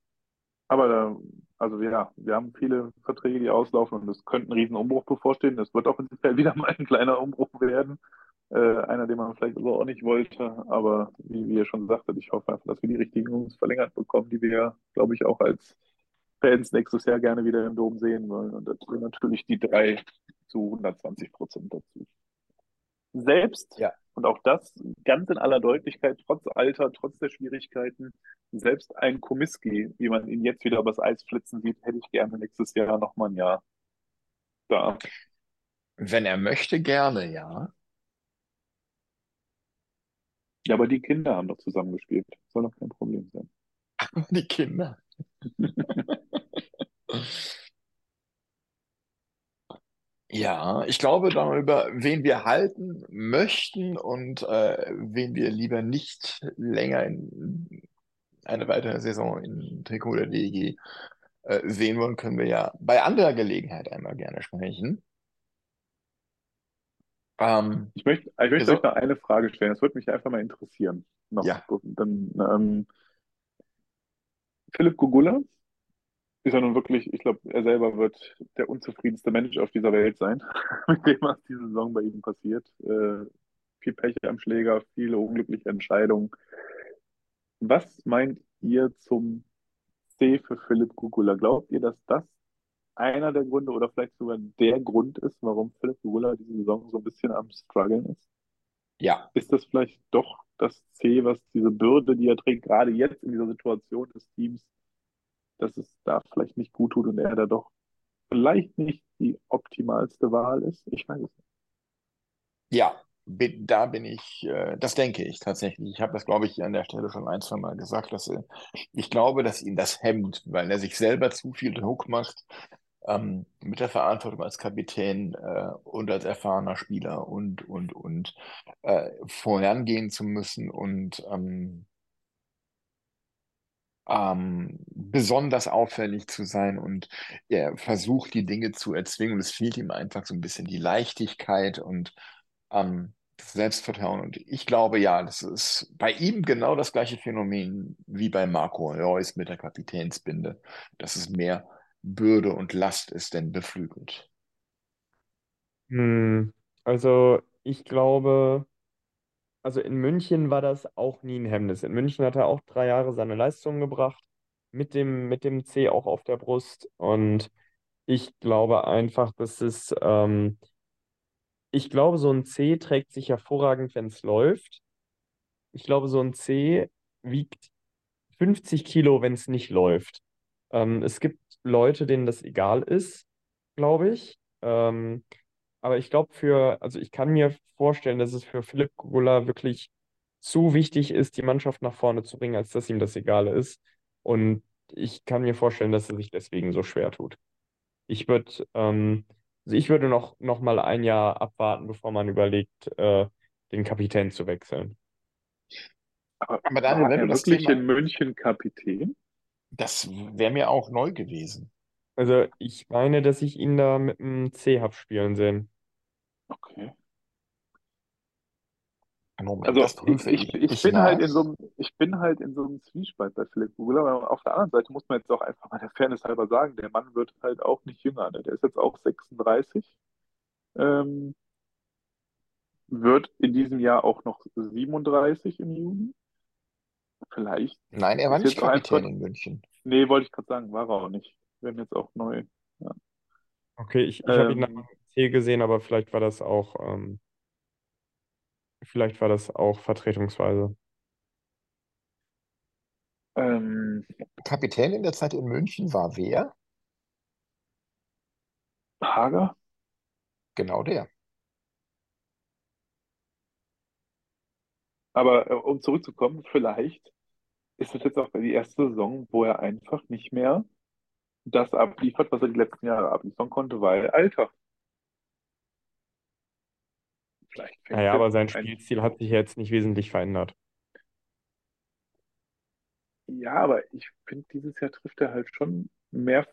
Speaker 2: Aber da, also ja, wir haben viele Verträge, die auslaufen und es könnte ein Riesenumbruch bevorstehen. Es wird auch in Sicherheit wieder mal ein kleiner Umbruch werden. Äh, einer, den man vielleicht so auch nicht wollte. Aber wie, wie ihr schon sagtet, ich hoffe einfach, dass wir die richtigen Jungs verlängert bekommen, die wir, glaube ich, auch als Fans nächstes Jahr gerne wieder im Dom sehen wollen. Und dazu natürlich die drei zu 120 Prozent dazu. Selbst,
Speaker 1: Ja.
Speaker 2: und auch das ganz in aller Deutlichkeit, trotz Alter, trotz der Schwierigkeiten, selbst ein Komiski, wie man ihn jetzt wieder übers Eis flitzen sieht, hätte ich gerne nächstes Jahr nochmal ein Jahr da.
Speaker 1: Wenn er möchte, gerne, ja.
Speaker 2: Ja, aber die Kinder haben doch zusammengespielt. Soll doch kein Problem sein.
Speaker 1: Die Kinder. Ja, ich glaube darüber, wen wir halten möchten und äh, wen wir lieber nicht länger in eine weitere Saison im Trikot der DEG äh, sehen wollen, können wir ja bei anderer Gelegenheit einmal gerne sprechen. Ähm,
Speaker 2: Ich möchte, ich möchte
Speaker 1: so-
Speaker 2: euch noch eine Frage stellen. Das würde mich einfach mal interessieren. Noch,
Speaker 1: Ja.
Speaker 2: dann, ähm, Philipp Gugula ist ja nun wirklich, ich glaube, er selber wird der unzufriedenste Mensch auf dieser Welt sein, mit dem, was diese Saison bei ihm passiert. Äh, viel Pech am Schläger, viele unglückliche Entscheidungen. Was meint ihr zum C für Philipp Gugula? Glaubt ihr, dass das einer der Gründe oder vielleicht sogar der Grund ist, warum Philipp Gugula diese Saison so ein bisschen am struggeln ist?
Speaker 1: ja,
Speaker 2: Ist das vielleicht doch das C, was diese Bürde, die er trägt, gerade jetzt in dieser Situation des Teams, dass es da vielleicht nicht gut tut und er da doch vielleicht nicht die optimalste Wahl ist? Ich weiß es nicht.
Speaker 1: ja, da bin ich, äh, das denke ich tatsächlich. Ich habe das, glaube ich, an der Stelle schon ein, zwei Mal gesagt, dass äh, ich glaube, dass ihn das hemmt, weil er sich selber zu viel Druck macht, ähm, mit der Verantwortung als Kapitän äh, und als erfahrener Spieler und, und, und äh, vorangehen zu müssen und ähm, ähm, besonders auffällig zu sein und er versucht, die Dinge zu erzwingen. Und es fehlt ihm einfach so ein bisschen die Leichtigkeit und ähm, das Selbstvertrauen. Und ich glaube, ja, das ist bei ihm genau das gleiche Phänomen wie bei Marco Reus mit der Kapitänsbinde, dass es mehr Bürde und Last ist, denn beflügelt.
Speaker 3: Hm, also ich glaube, also in München war das auch nie ein Hemmnis. In München hat er auch drei Jahre seine Leistung gebracht, mit dem, mit dem C auch auf der Brust. Und ich glaube einfach, dass es, ähm, ich glaube, so ein C trägt sich hervorragend, wenn es läuft. Ich glaube, so ein C wiegt 50 Kilo, wenn es nicht läuft. Ähm, es gibt Leute, denen das egal ist, glaube ich. Ähm, aber ich glaube für, also ich kann mir vorstellen, dass es für Philipp Gugula wirklich zu wichtig ist, die Mannschaft nach vorne zu bringen, als dass ihm das egal ist. Und ich kann mir vorstellen, dass er sich deswegen so schwer tut. Ich würde, ähm, also ich würde noch, noch mal ein Jahr abwarten, bevor man überlegt, äh, den Kapitän zu wechseln.
Speaker 2: Aber,
Speaker 1: Aber Daniel,
Speaker 2: war
Speaker 1: wenn du das
Speaker 2: wirklich
Speaker 1: Thema,
Speaker 2: in München Kapitän?
Speaker 1: das wäre mir auch neu gewesen.
Speaker 3: Also ich meine, dass ich ihn da mit dem C habe spielen sehen.
Speaker 2: Okay.
Speaker 1: Moment,
Speaker 2: Also
Speaker 1: das
Speaker 2: ich,
Speaker 1: prüfe
Speaker 2: ich,
Speaker 1: ich,
Speaker 2: ich bin halt
Speaker 1: nach.
Speaker 2: in so einem, ich bin halt in so einem Zwiespalt bei Philipp Gugula, aber auf der anderen Seite muss man jetzt auch einfach mal der Fairness halber sagen, der Mann wird halt auch nicht jünger. Ne? Der ist jetzt auch 36, ähm, wird in diesem Jahr auch noch 37 im Juni. Vielleicht
Speaker 1: Nein, er war
Speaker 2: ist
Speaker 1: nicht
Speaker 2: jetzt auch einfach,
Speaker 1: Kapitän in München.
Speaker 2: nee, wollte ich gerade sagen, war er auch nicht. Wir haben jetzt auch neu. Ja.
Speaker 3: Okay, ich, ich habe ihn
Speaker 2: Ähm,
Speaker 3: dem C gesehen, aber vielleicht war das auch, ähm, vielleicht war das auch vertretungsweise.
Speaker 2: ähm,
Speaker 1: Kapitän in der Zeit in München war wer?
Speaker 2: Hager?
Speaker 1: Genau der.
Speaker 2: Aber äh, um zurückzukommen, vielleicht ist es jetzt auch die erste Saison, wo er einfach nicht mehr das abliefert, was er die letzten Jahre abliefern konnte, weil Alter. Vielleicht fängt
Speaker 3: Naja, aber sein
Speaker 2: ein,
Speaker 3: Spielstil hat sich jetzt nicht wesentlich verändert.
Speaker 2: ja, aber ich finde, dieses Jahr trifft er halt schon mehr,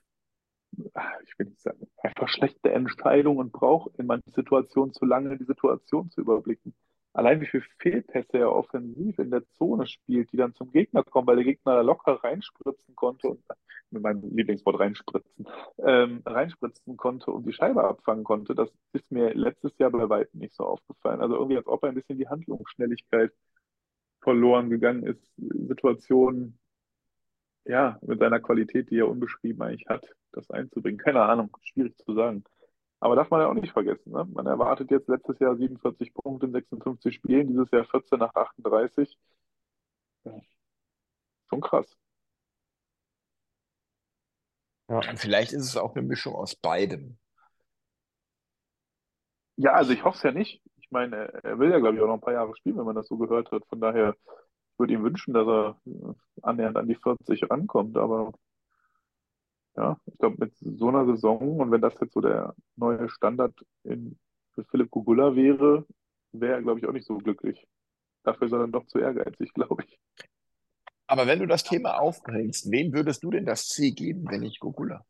Speaker 2: ah, ich will nicht sagen, einfach schlechte Entscheidungen und braucht in manchen Situationen zu lange, die Situation zu überblicken. Allein wie viele Fehlpässe er offensiv in der Zone spielt, die dann zum Gegner kommen, weil der Gegner da locker reinspritzen konnte und mit meinem Lieblingswort reinspritzen, ähm, reinspritzen konnte und die Scheibe abfangen konnte. Das ist mir letztes Jahr bei weitem nicht so aufgefallen. Also irgendwie, als ob ein bisschen die Handlungsschnelligkeit verloren gegangen ist, Situationen, ja, mit seiner Qualität, die er unbeschrieben eigentlich hat, das einzubringen. Keine Ahnung, schwierig zu sagen. Aber darf man ja auch nicht vergessen, ne? Man erwartet jetzt letztes Jahr 47 Punkte in 56 Spielen, dieses Jahr 14 nach 38. Ja, schon krass.
Speaker 3: Ja.
Speaker 1: Vielleicht ist es auch eine Mischung aus beidem.
Speaker 2: Ja, also ich hoffe es ja nicht. Ich meine, er er will ja, glaube ich, auch noch ein paar Jahre spielen, wenn man das so gehört hat. Von daher würde ich ihm wünschen, dass er äh, annähernd an die 40 rankommt. Aber ja, ich glaube, mit so einer Saison und wenn das jetzt so der neue Standard in, für Philipp Gugula wäre, wäre er, glaube ich, auch nicht so glücklich. Dafür ist er dann doch zu ehrgeizig, glaube ich.
Speaker 1: Aber wenn du das Thema aufbringst, wem würdest du denn das C geben, wenn nicht Gugula?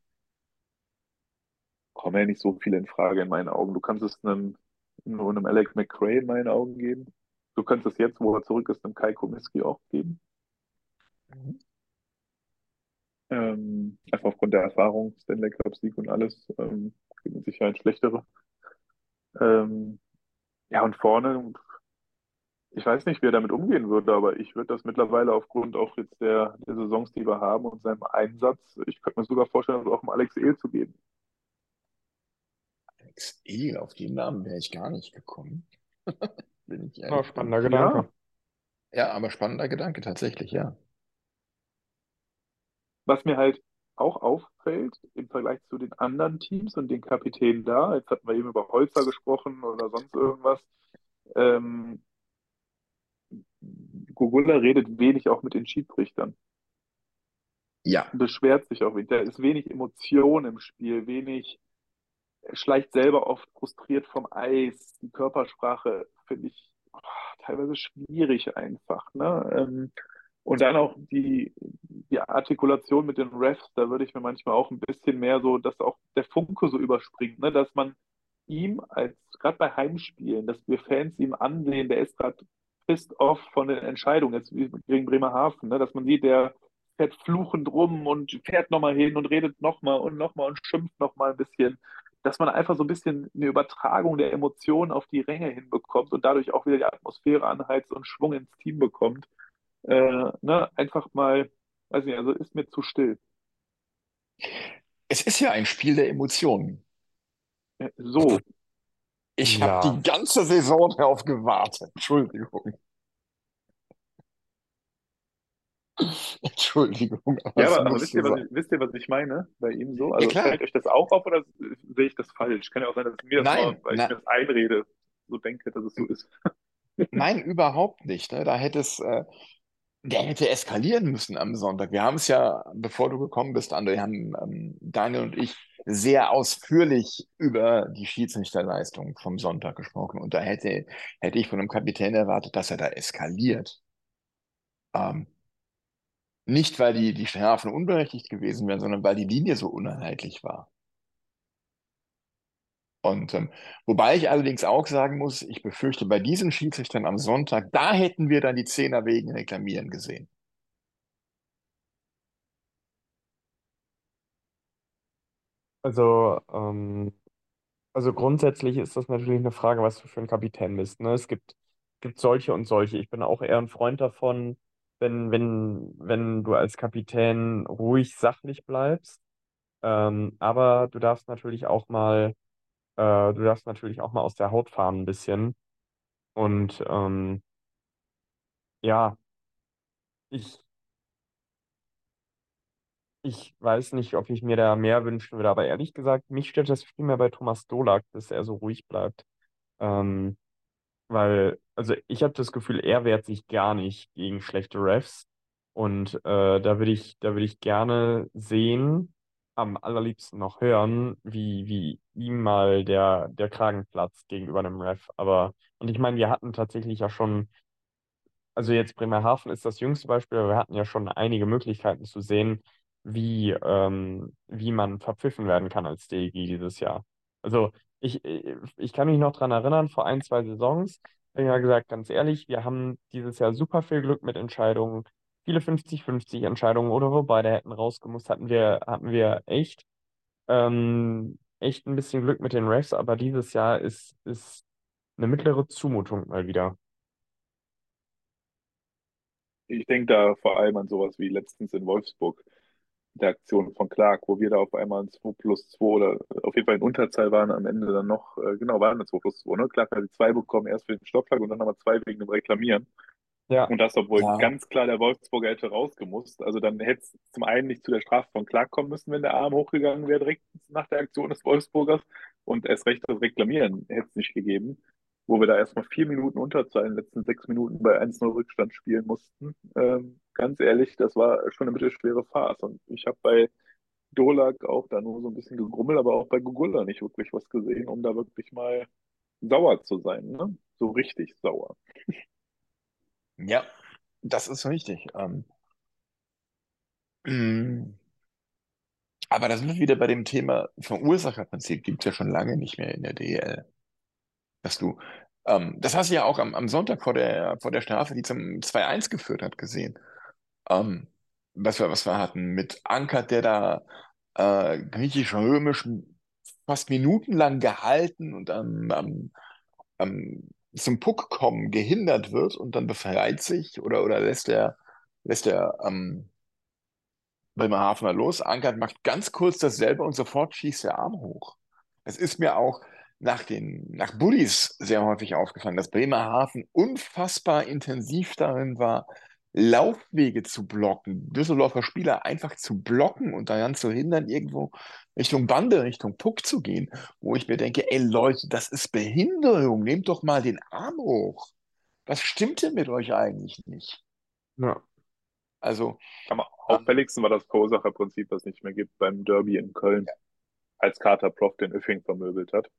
Speaker 2: Kommen ja nicht so viele in Frage in meinen Augen. Du kannst es einem, nur einem Alec McRae in meinen Augen geben. Du könntest es jetzt, wo er zurück ist, einem Kai Komiski auch geben.
Speaker 1: Mhm.
Speaker 2: Ähm, einfach aufgrund der Erfahrung, Stanley Cup-Sieg und alles, ähm, gibt mit Sicherheit schlechtere. Ähm, ja, und vorne, ich weiß nicht, wie er damit umgehen würde, aber ich würde das mittlerweile aufgrund auch jetzt der, der Saisons, die wir haben und seinem Einsatz, ich könnte mir sogar vorstellen, das auch dem Alex Ehl zu geben.
Speaker 1: Alex Ehl, auf den Namen wäre ich gar nicht gekommen. Wenn ich
Speaker 3: Ja,
Speaker 1: ehrlich bin.
Speaker 3: spannender
Speaker 2: Ja,
Speaker 3: Gedanke.
Speaker 1: Ja, aber spannender Gedanke, tatsächlich, ja.
Speaker 2: Was mir halt auch auffällt im Vergleich zu den anderen Teams und den Kapitänen da, jetzt hatten wir eben über Holzer gesprochen oder sonst irgendwas, ähm, Gugula redet wenig auch mit den Schiedsrichtern.
Speaker 1: Ja,
Speaker 2: beschwert sich auch wenig. Da ist wenig Emotion im Spiel, wenig, schleicht selber oft frustriert vom Eis. Die Körpersprache finde ich oh, teilweise schwierig einfach. Ne? Ähm, Und dann auch die, die Artikulation mit den Refs, da würde ich mir manchmal auch ein bisschen mehr so, dass auch der Funke so überspringt, ne? dass man ihm als, gerade bei Heimspielen, dass wir Fans ihm ansehen, der ist gerade pissed off von den Entscheidungen, jetzt gegen Bremerhaven, ne? dass man sieht, der fährt fluchend rum und fährt nochmal hin und redet nochmal und nochmal und schimpft nochmal ein bisschen, dass man einfach so ein bisschen eine Übertragung der Emotionen auf die Ränge hinbekommt und dadurch auch wieder die Atmosphäre anheizt und Schwung ins Team bekommt. Äh, ne? Einfach mal, weiß nicht, also ist mir zu still.
Speaker 1: Es ist ja ein Spiel der Emotionen.
Speaker 2: So.
Speaker 1: Ich
Speaker 3: Ja.
Speaker 1: habe die ganze Saison darauf gewartet. Entschuldigung. Entschuldigung, aber
Speaker 2: Ja, aber, aber wisst ihr, was ich, wisst ihr, was ich meine bei ihm so? Also fällt euch das auch auf oder sehe ich das falsch? Kann ja auch sein, dass mir das
Speaker 1: Nein,
Speaker 2: weil ich
Speaker 1: nein.
Speaker 2: mir das einrede, so denke, dass es so ist.
Speaker 1: Nein, überhaupt nicht. Ne? Da hätte es, äh, der hätte eskalieren müssen am Sonntag. Wir haben es ja, bevor du gekommen bist, André, haben ähm, Daniel und ich sehr ausführlich über die Schiedsrichterleistung vom Sonntag gesprochen. Und da hätte, hätte ich von einem Kapitän erwartet, dass er da eskaliert. Ähm, nicht, weil die, die Strafen unberechtigt gewesen wären, sondern weil die Linie so uneinheitlich war. Und ähm, wobei ich allerdings auch sagen muss, ich befürchte, bei diesen Schiedsrichtern am Sonntag, da hätten wir dann die Zehner wegen Reklamieren gesehen.
Speaker 3: Also, ähm, also grundsätzlich ist das natürlich eine Frage, was du für ein Kapitän bist. Ne? Es gibt, gibt solche und solche. Ich bin auch eher ein Freund davon, wenn, wenn, wenn du als Kapitän ruhig sachlich bleibst. Ähm, aber du darfst natürlich auch mal, äh, du darfst natürlich auch mal aus der Haut fahren ein bisschen. Und ähm, ja, ich, ich weiß nicht, ob ich mir da mehr wünschen würde, aber ehrlich gesagt, mich stört das viel mehr bei Thomas Dolak, dass er so ruhig bleibt. Ähm, weil, also ich habe das Gefühl, er wehrt sich gar nicht gegen schlechte Refs. Und äh, da würde ich, da würde ich gerne sehen, am allerliebsten noch hören, wie, wie ihm mal der, der Kragen platzt gegenüber einem Ref. Aber, und ich meine, wir hatten tatsächlich ja schon, also jetzt Bremerhaven ist das jüngste Beispiel, aber wir hatten ja schon einige Möglichkeiten zu sehen, wie, ähm, wie man verpfiffen werden kann als DEG dieses Jahr. Also ich, ich kann mich noch dran erinnern, vor ein, zwei Saisons, habe ich ja gesagt, ganz ehrlich, wir haben dieses Jahr super viel Glück mit Entscheidungen, viele 50-50 Entscheidungen oder wo beide hätten rausgemusst, hatten wir, hatten wir echt, ähm, echt ein bisschen Glück mit den Refs, aber dieses Jahr ist, ist eine mittlere Zumutung mal wieder.
Speaker 2: Ich denke da vor allem an sowas wie letztens in Wolfsburg, der Aktion von Clark, wo wir da auf einmal ein 2 plus 2 oder auf jeden Fall in Unterzahl waren, am Ende dann noch, äh, genau, waren eine 2 plus 2, ne? Clark hat die 2 bekommen, erst für den Stoppschlag und dann nochmal 2 wegen dem Reklamieren.
Speaker 3: Ja,
Speaker 2: Und das, obwohl
Speaker 1: Ja.
Speaker 2: ganz klar der Wolfsburger hätte rausgemusst. Also dann hätte es zum einen nicht zu der Strafe von Clark kommen müssen, wenn der Arm hochgegangen wäre, direkt nach der Aktion des Wolfsburgers. Und erst recht das Reklamieren hätte es nicht gegeben. Wo wir da erstmal vier Minuten Unterzahl in den letzten sechs Minuten bei 1-0 Rückstand spielen mussten. Ähm, ganz ehrlich, das war schon eine mittelschwere Farce. Und ich habe bei Dolak auch da nur so ein bisschen gegrummelt, aber auch bei Gugulla nicht wirklich was gesehen, um da wirklich mal sauer zu sein. Ne? So richtig sauer.
Speaker 1: Ja, das ist richtig. Ähm, aber da sind wir wieder bei dem Thema Verursacherprinzip, gibt es ja schon lange nicht mehr in der DEL. Dass du, ähm, das hast du ja auch am, am Sonntag vor der, vor der Strafe, die zum 2-1 geführt hat, gesehen. Ähm, was wir, was wir hatten mit Ankert, der da äh, griechisch-römisch fast minutenlang gehalten und am, am, am, zum Puck kommen gehindert wird und dann befreit sich oder, oder lässt der, lässt der ähm, Bremerhavener los. Ankert macht ganz kurz dasselbe und sofort schießt der Arm hoch. Es ist mir auch nach den, nach Bullis sehr häufig aufgefallen, dass Bremerhaven unfassbar intensiv darin war, Laufwege zu blocken, Düsseldorfer Spieler einfach zu blocken und daran zu hindern, irgendwo Richtung Bande, Richtung Puck zu gehen, wo ich mir denke, ey Leute, das ist Behinderung, nehmt doch mal den Arm hoch. Was stimmt denn mit euch eigentlich nicht?
Speaker 3: ja.
Speaker 1: Also,
Speaker 2: Am auffälligsten war das Verursacherprinzip, was es nicht mehr gibt beim Derby in Köln, als Carter Prof den Öffing vermöbelt hat.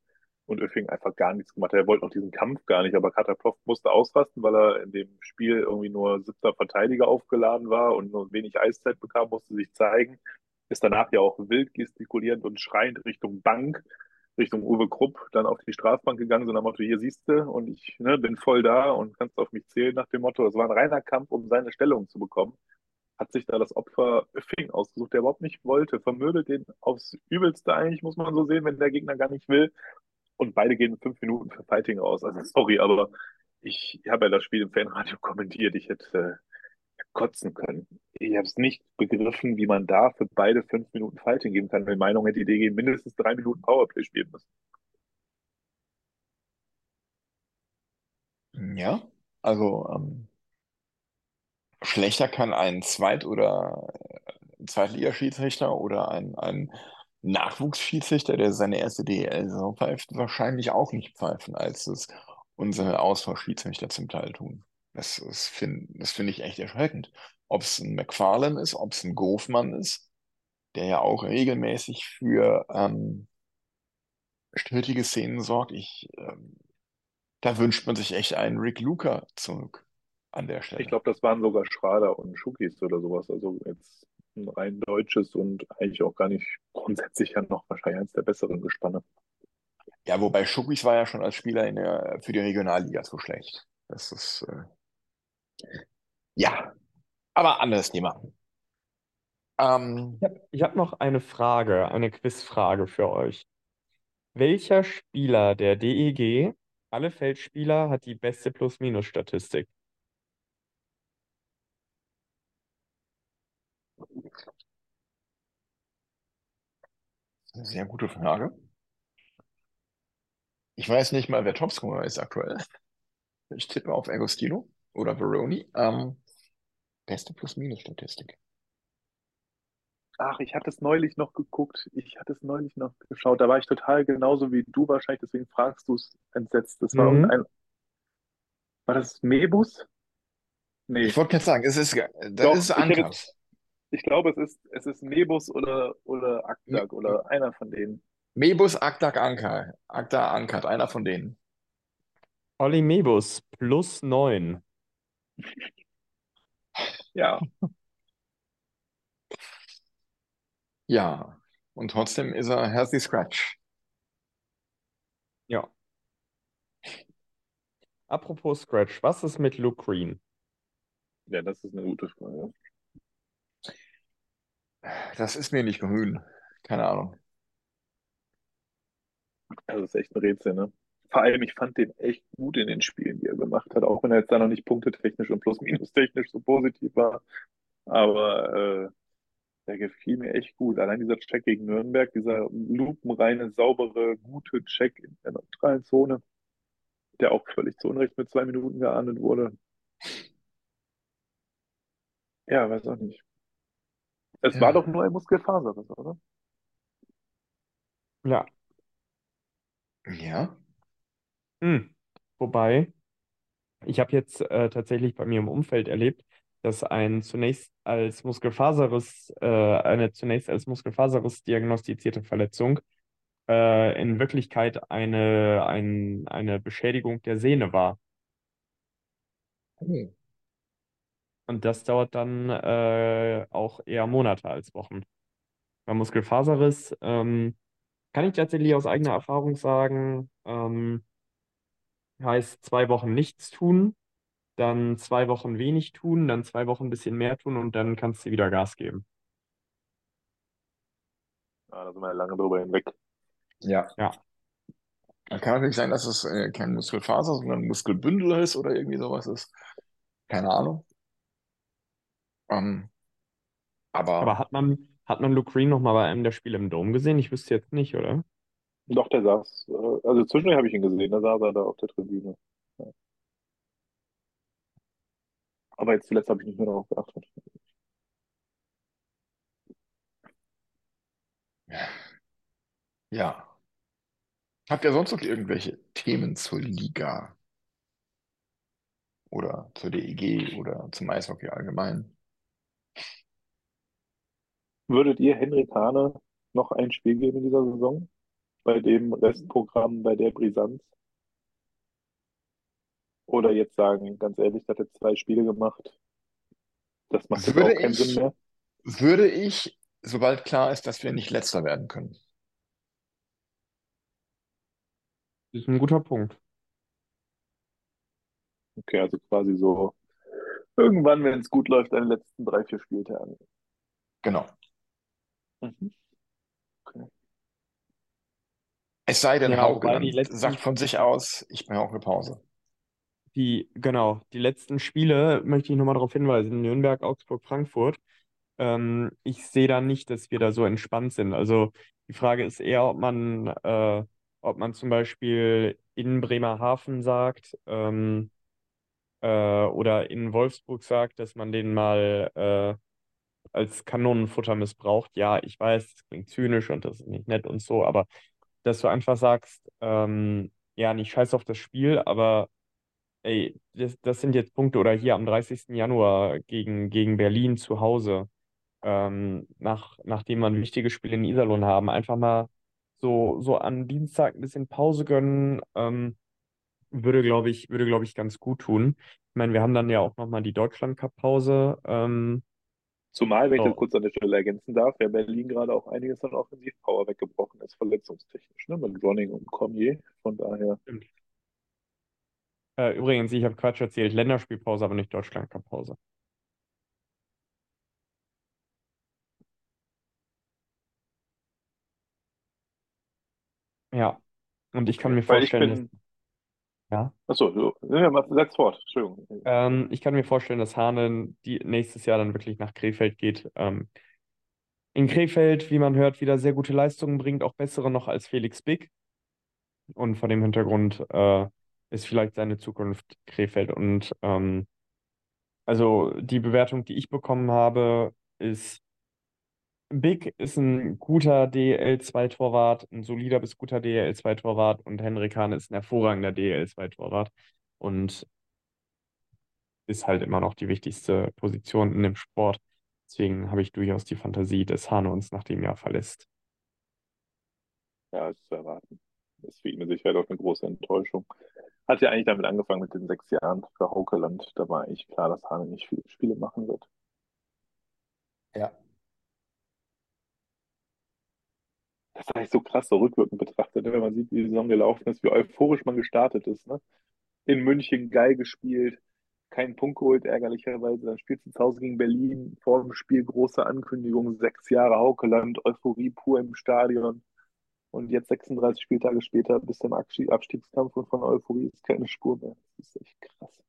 Speaker 2: Und Öffing einfach gar nichts gemacht hat. Er wollte noch diesen Kampf gar nicht, aber Katapov musste ausrasten, weil er in dem Spiel irgendwie nur siebter Verteidiger aufgeladen war und nur wenig Eiszeit bekam, musste sich zeigen. Ist danach ja auch wild gestikulierend und schreiend Richtung Bank, Richtung Uwe Krupp, dann auf die Strafbank gegangen, so nach dem Motto, hier siehst du und ich ne, bin voll da und kannst auf mich zählen nach dem Motto. Es war ein reiner Kampf, um seine Stellung zu bekommen hat sich da das Opfer Öffing ausgesucht, der überhaupt nicht wollte, vermöbelt den aufs Übelste eigentlich, muss man so sehen, wenn der Gegner gar nicht will und beide gehen fünf Minuten für Fighting aus. Also sorry, aber ich habe ja das Spiel im Fanradio kommentiert. Ich hätte äh, kotzen können. Ich habe es nicht begriffen, wie man da für beide fünf Minuten Fighting geben kann. Meine Meinung hätte die DG mindestens drei Minuten Powerplay spielen müssen.
Speaker 1: Ja, also ähm, schlechter kann ein Zweit- oder äh, Zweitligaschiedsrichter oder ein, ein Nachwuchsschiedsrichter, der seine erste DEL-Saison pfeift, wahrscheinlich auch nicht pfeifen, als es unsere Austauschschiedsrichter zum Teil tun. Das, das finde find ich echt erschreckend. Ob es ein McFarlane ist, ob es ein Gofmann ist, der ja auch regelmäßig für ähm, strittige Szenen sorgt. Ich, ähm, da wünscht man sich echt einen Rick Luca zurück an der Stelle.
Speaker 2: Ich glaube, das waren sogar Schrader und Schukis oder sowas. Also jetzt ein rein deutsches und eigentlich auch gar nicht grundsätzlich ja noch wahrscheinlich eines der besseren Gespanne.
Speaker 1: Ja, wobei Schukis war ja schon als Spieler in der, für die Regionalliga so schlecht. Das ist, äh, ja, aber anderes Thema. Ähm,
Speaker 3: Ich habe ich hab noch eine Frage, eine Quizfrage für euch. Welcher Spieler der DEG, alle Feldspieler, hat die beste Plus-Minus-Statistik?
Speaker 1: Eine sehr gute Frage. Ich weiß nicht mal, wer Topscorer ist aktuell. Ich tippe auf Agostino oder Veroni. Ähm, beste Plus-Minus-Statistik.
Speaker 2: Ach, ich hatte es neulich noch geguckt. Ich hatte es neulich noch geschaut. Da war ich total genauso wie du wahrscheinlich, deswegen fragst du es entsetzt. Das war
Speaker 3: Mhm.
Speaker 2: irgendein. War das Mebus? Nee.
Speaker 1: Ich wollte gerade sagen, es ist, das
Speaker 2: Doch,
Speaker 1: ist Ankas.
Speaker 2: Ich glaube, es ist, es ist Mebus oder, oder Akdag oder einer von denen.
Speaker 1: Mebus, Akdak, Ankar. Akda, Ankart, einer von denen.
Speaker 3: Olli Mebus, plus 9.
Speaker 2: Ja,
Speaker 1: Ja. Und trotzdem ist er Healthy Scratch.
Speaker 3: Ja. Apropos Scratch, was ist mit Luke Green?
Speaker 2: ja, das ist eine gute Frage.
Speaker 1: Das ist mir nicht grün. Keine Ahnung.
Speaker 2: Das ist echt ein Rätsel, ne? Vor allem, ich fand den echt gut in den Spielen, die er gemacht hat, auch wenn er jetzt da noch nicht punktetechnisch und plus-minus-technisch so positiv war. Aber äh, der gefiel mir echt gut. Allein dieser Check gegen Nürnberg, dieser lupenreine, saubere, gute Check in der neutralen Zone, der auch völlig zu Unrecht mit zwei Minuten geahndet wurde. Ja, weiß auch nicht. Es
Speaker 1: Ja.
Speaker 2: war doch nur ein Muskelfaserriss, oder?
Speaker 3: Ja.
Speaker 1: Ja.
Speaker 3: Hm. Wobei, ich habe jetzt äh, tatsächlich bei mir im Umfeld erlebt, dass ein zunächst als Muskelfaserriss, äh, eine zunächst als Muskelfaserriss diagnostizierte Verletzung äh, in Wirklichkeit eine, ein, eine Beschädigung der Sehne war.
Speaker 1: Oh.
Speaker 3: Und das dauert dann äh, auch eher Monate als Wochen. Beim Muskelfaserriss ähm, kann ich tatsächlich aus eigener Erfahrung sagen, ähm, heißt zwei Wochen nichts tun, dann zwei Wochen wenig tun, dann zwei Wochen ein bisschen mehr tun und dann kannst du wieder Gas geben.
Speaker 2: Ja, da sind wir ja lange drüber hinweg.
Speaker 1: Ja.
Speaker 3: Ja.
Speaker 1: Dann kann natürlich sein, dass es äh, kein Muskelfaser, sondern ein Muskelbündel ist oder irgendwie sowas ist. Keine Ahnung. Ähm, aber,
Speaker 3: Aber hat man, hat man Luke Green noch mal bei einem der Spiele im Dom gesehen? Ich wüsste jetzt nicht, oder?
Speaker 2: Doch, der saß, äh, also zwischendurch habe ich ihn gesehen, da saß er da auf der Tribüne. Ja. Aber jetzt zuletzt habe ich nicht mehr darauf geachtet.
Speaker 1: ja. Habt ihr sonst noch irgendwelche Themen zur Liga? Oder zur DEG oder zum Eishockey allgemein?
Speaker 2: Würdet ihr Henrik Hahne noch ein Spiel geben in dieser Saison? bei dem Restprogramm, bei der Brisanz? Oder jetzt sagen, ganz ehrlich, hat jetzt zwei Spiele gemacht. Das macht jetzt
Speaker 1: Würde
Speaker 2: auch keinen
Speaker 1: ich-
Speaker 2: Sinn mehr.
Speaker 1: Würde ich, sobald klar ist, dass wir nicht Letzter werden können.
Speaker 3: Das ist ein guter Punkt.
Speaker 2: Okay, also quasi so irgendwann, wenn es gut läuft, an den letzten drei, vier Spieltagen.
Speaker 1: Genau.
Speaker 2: Mhm.
Speaker 1: Es sei denn,
Speaker 3: Ja,
Speaker 1: Hauke
Speaker 3: wobei
Speaker 1: dann
Speaker 3: die letzten-
Speaker 1: sagt von sich aus, ich brauche eine Pause.
Speaker 3: Die, genau, die letzten Spiele möchte ich nochmal darauf hinweisen. Nürnberg, Augsburg, Frankfurt. Ähm, ich sehe da nicht, dass wir da so entspannt sind. Also die Frage ist eher, ob man, äh, ob man zum Beispiel in Bremerhaven sagt, ähm, äh, oder in Wolfsburg sagt, dass man den mal äh, als Kanonenfutter missbraucht. Ja, ich weiß, das klingt zynisch und das ist nicht nett und so, aber dass du einfach sagst, ähm, ja, nicht scheiß auf das Spiel, aber ey, das, das sind jetzt Punkte oder hier am 30. Januar gegen, gegen Berlin zu Hause, ähm, nach, nachdem wir ein wichtiges Spiel in Iserlohn haben, einfach mal so, so am Dienstag ein bisschen Pause gönnen, ähm, würde, glaube ich, würde, glaube ich, ganz gut tun. Ich meine, wir haben dann ja auch nochmal die Deutschland-Cup-Pause. Ähm,
Speaker 2: Zumal, wenn ich das kurz an der Stelle ergänzen darf, ja Berlin gerade auch einiges an Offensivpower weggebrochen ist, verletzungstechnisch, ne? Mit Ronning und Cormier. Von daher,
Speaker 3: äh, übrigens, ich habe Quatsch erzählt, Länderspielpause, aber nicht Deutschland-Cup-Pause. Ja, und ich kann mir
Speaker 2: weil
Speaker 3: vorstellen, dass, ja.
Speaker 2: Achso, du, ja, mach- setz fort, Entschuldigung.
Speaker 3: Ähm, ich kann mir vorstellen, dass Hane die nächstes Jahr dann wirklich nach Krefeld geht. Ähm, in Krefeld, wie man hört, wieder sehr gute Leistungen bringt, auch bessere noch als Felix Big. Und vor dem Hintergrund äh, ist vielleicht seine Zukunft Krefeld. Und ähm, also die Bewertung, die ich bekommen habe, ist Big ist ein guter DL2-Torwart, ein solider bis guter DL2-Torwart und Henrik Hahn ist ein hervorragender DL2-Torwart. Und ist halt immer noch die wichtigste Position in dem Sport. Deswegen habe ich durchaus die Fantasie, dass Hane uns nach dem Jahr verlässt.
Speaker 2: Ja, ist zu erwarten. Ist für ihn mit Sicherheit auch eine große Enttäuschung. Hat ja eigentlich damit angefangen mit den sechs Jahren für Haukeland. Da war eigentlich klar, dass Hane nicht viele Spiele machen wird.
Speaker 1: Ja.
Speaker 2: Das ist eigentlich so krass, so rückwirkend betrachtet, ne, wenn man sieht, wie die Saison gelaufen ist, wie euphorisch man gestartet ist. Ne? In München geil gespielt, keinen Punkt geholt, ärgerlicherweise. Dann spielst du zu Hause gegen Berlin, vor dem Spiel große Ankündigung, sechs Jahre Haukeland, Euphorie pur im Stadion. Und jetzt 36 Spieltage später im Abschied- Abstiegskampf und von Euphorie ist keine Spur mehr. Das ist echt krass.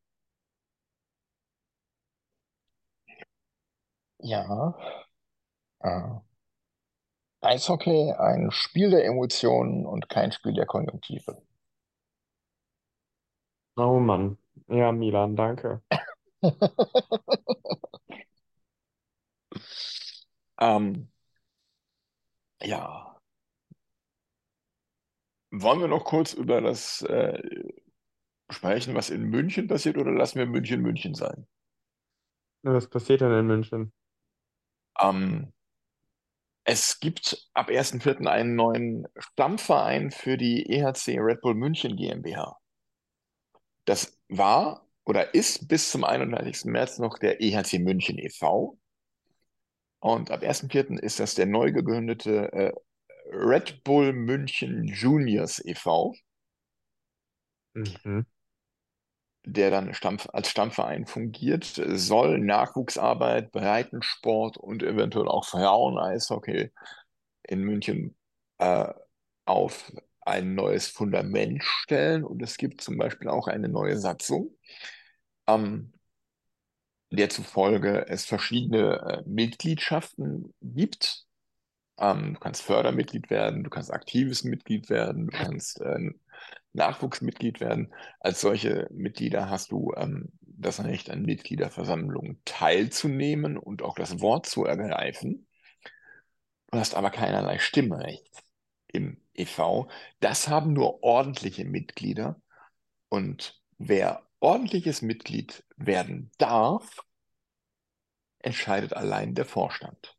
Speaker 1: Ja. Äh, Eishockey, ein Spiel der Emotionen und kein Spiel der Konjunktive.
Speaker 3: Oh Mann. Ja, Milan, danke.
Speaker 1: Ähm, ja. Wollen wir noch kurz über das äh, sprechen, was in München passiert, oder lassen wir München München sein?
Speaker 3: Was passiert denn in München?
Speaker 1: Ähm, es gibt ab 1.4. einen neuen Stammverein für die EHC Red Bull München GmbH. Das war oder ist bis zum 31. März noch der EHC München e.V. Und ab 1.4. ist das der neu gegründete äh, Red Bull München Juniors e.V.,
Speaker 3: Mhm.
Speaker 1: Der dann Stamm, als Stammverein fungiert, soll Nachwuchsarbeit, Breitensport und eventuell auch Frauen-Eishockey in München äh, auf ein neues Fundament stellen. Und es gibt zum Beispiel auch eine neue Satzung, ähm, der zufolge es verschiedene äh, Mitgliedschaften gibt. Ähm, du kannst Fördermitglied werden, du kannst aktives Mitglied werden, du kannst äh, Nachwuchsmitglied werden. Als solche Mitglieder hast du ähm, das Recht, an Mitgliederversammlungen teilzunehmen und auch das Wort zu ergreifen. Du hast aber keinerlei Stimmrecht im e.V. Das haben nur ordentliche Mitglieder. Und wer ordentliches Mitglied werden darf, entscheidet allein der Vorstand.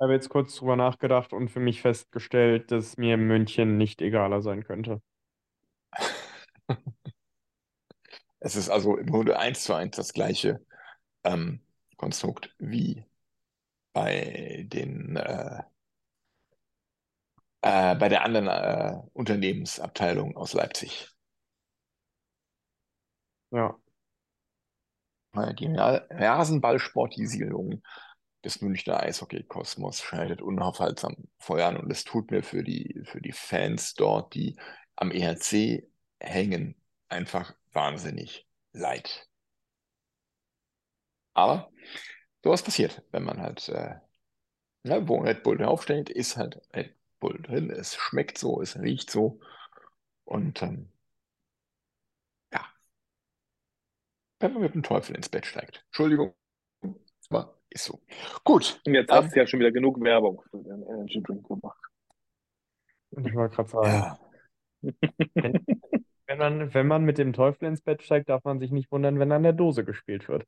Speaker 3: Habe jetzt kurz drüber nachgedacht und für mich festgestellt, dass mir München nicht egaler sein könnte.
Speaker 1: Es ist also im Grunde eins zu eins das gleiche ähm, Konstrukt wie bei den äh, äh, bei der anderen äh, Unternehmensabteilung aus Leipzig.
Speaker 3: Ja.
Speaker 1: Die Ra- Rasenballsportisierung des Münchner Eishockey-Kosmos scheidet unaufhaltsam Feuer an und es tut mir für die, für die Fans dort, die am EHC hängen, einfach wahnsinnig leid. Aber sowas passiert, wenn man halt, äh, ne, wo Red Bull draufsteht, ist halt Red Bull drin. Es schmeckt so, es riecht so. Und ähm, ja, wenn man mit dem Teufel ins Bett steigt. Entschuldigung, aber ist so. Gut,
Speaker 2: Und jetzt
Speaker 1: ähm,
Speaker 2: hast du ja schon wieder genug Werbung für den Energy Drink gemacht.
Speaker 3: Ich wollte gerade sagen,
Speaker 1: ja.
Speaker 3: wenn man, wenn man mit dem Teufel ins Bett steigt, darf man sich nicht wundern, wenn an der Dose gespielt wird.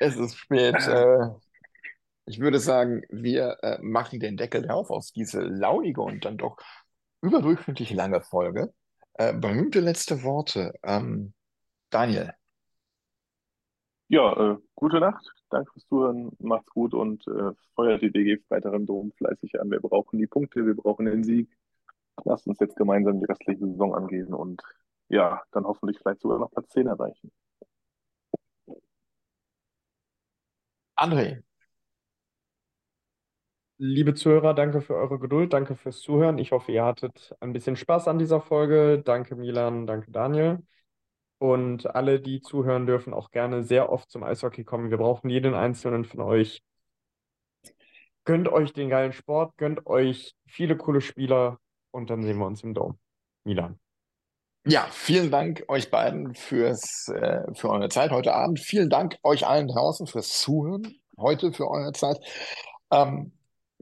Speaker 1: Es ist spät. Äh, ich würde sagen, wir äh, machen den Deckel drauf auf diese launige und dann doch überdurchschnittlich lange Folge. Äh, berühmte letzte Worte. Ähm, Daniel.
Speaker 2: Ja, äh, gute Nacht. Danke fürs Zuhören. Macht's gut und äh, feuert die DG Freitag im Dom fleißig an. Wir brauchen die Punkte, wir brauchen den Sieg. Lasst uns jetzt gemeinsam die restliche Saison angehen und ja, dann hoffentlich vielleicht sogar noch Platz 10 erreichen.
Speaker 1: André.
Speaker 3: Liebe Zuhörer, danke für eure Geduld, danke fürs Zuhören. Ich hoffe, ihr hattet ein bisschen Spaß an dieser Folge. Danke Milan, danke Daniel. Und alle, die zuhören, dürfen auch gerne sehr oft zum Eishockey kommen. Wir brauchen jeden einzelnen von euch. Gönnt euch den geilen Sport, gönnt euch viele coole Spieler und dann sehen wir uns im Dom. Milan.
Speaker 1: Ja, vielen Dank euch beiden fürs, äh, für eure Zeit heute Abend. Vielen Dank euch allen draußen fürs Zuhören heute, für eure Zeit. Ähm,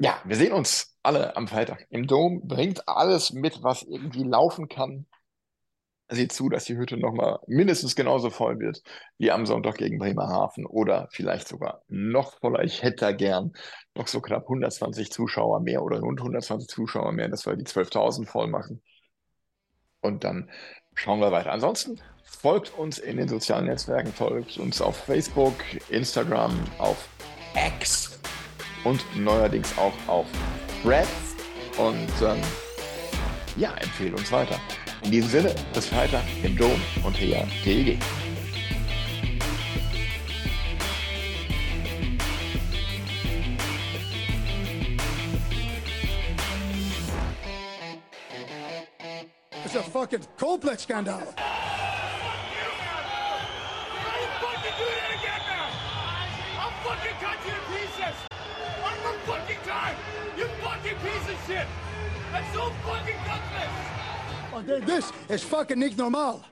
Speaker 1: ja, wir sehen uns alle am Freitag im Dom. Bringt alles mit, was irgendwie laufen kann. Seht zu, dass die Hütte nochmal mindestens genauso voll wird wie am Sonntag gegen Bremerhaven oder vielleicht sogar noch voller. Ich hätte da gern noch so knapp 120 Zuschauer mehr oder rund 120 Zuschauer mehr, dass wir die 12.000 voll machen. Und dann schauen wir weiter. Ansonsten folgt uns in den sozialen Netzwerken, folgt uns auf Facebook, Instagram, auf X und neuerdings auch auf Threads. Und ähm, ja, empfehlt uns weiter. In diesem Sinne, bis Freitag im Dom und hier TEG.
Speaker 4: It's a fucking complex scandal.
Speaker 5: Shit! So fucking gutless!
Speaker 4: Oh, This is fucking normal.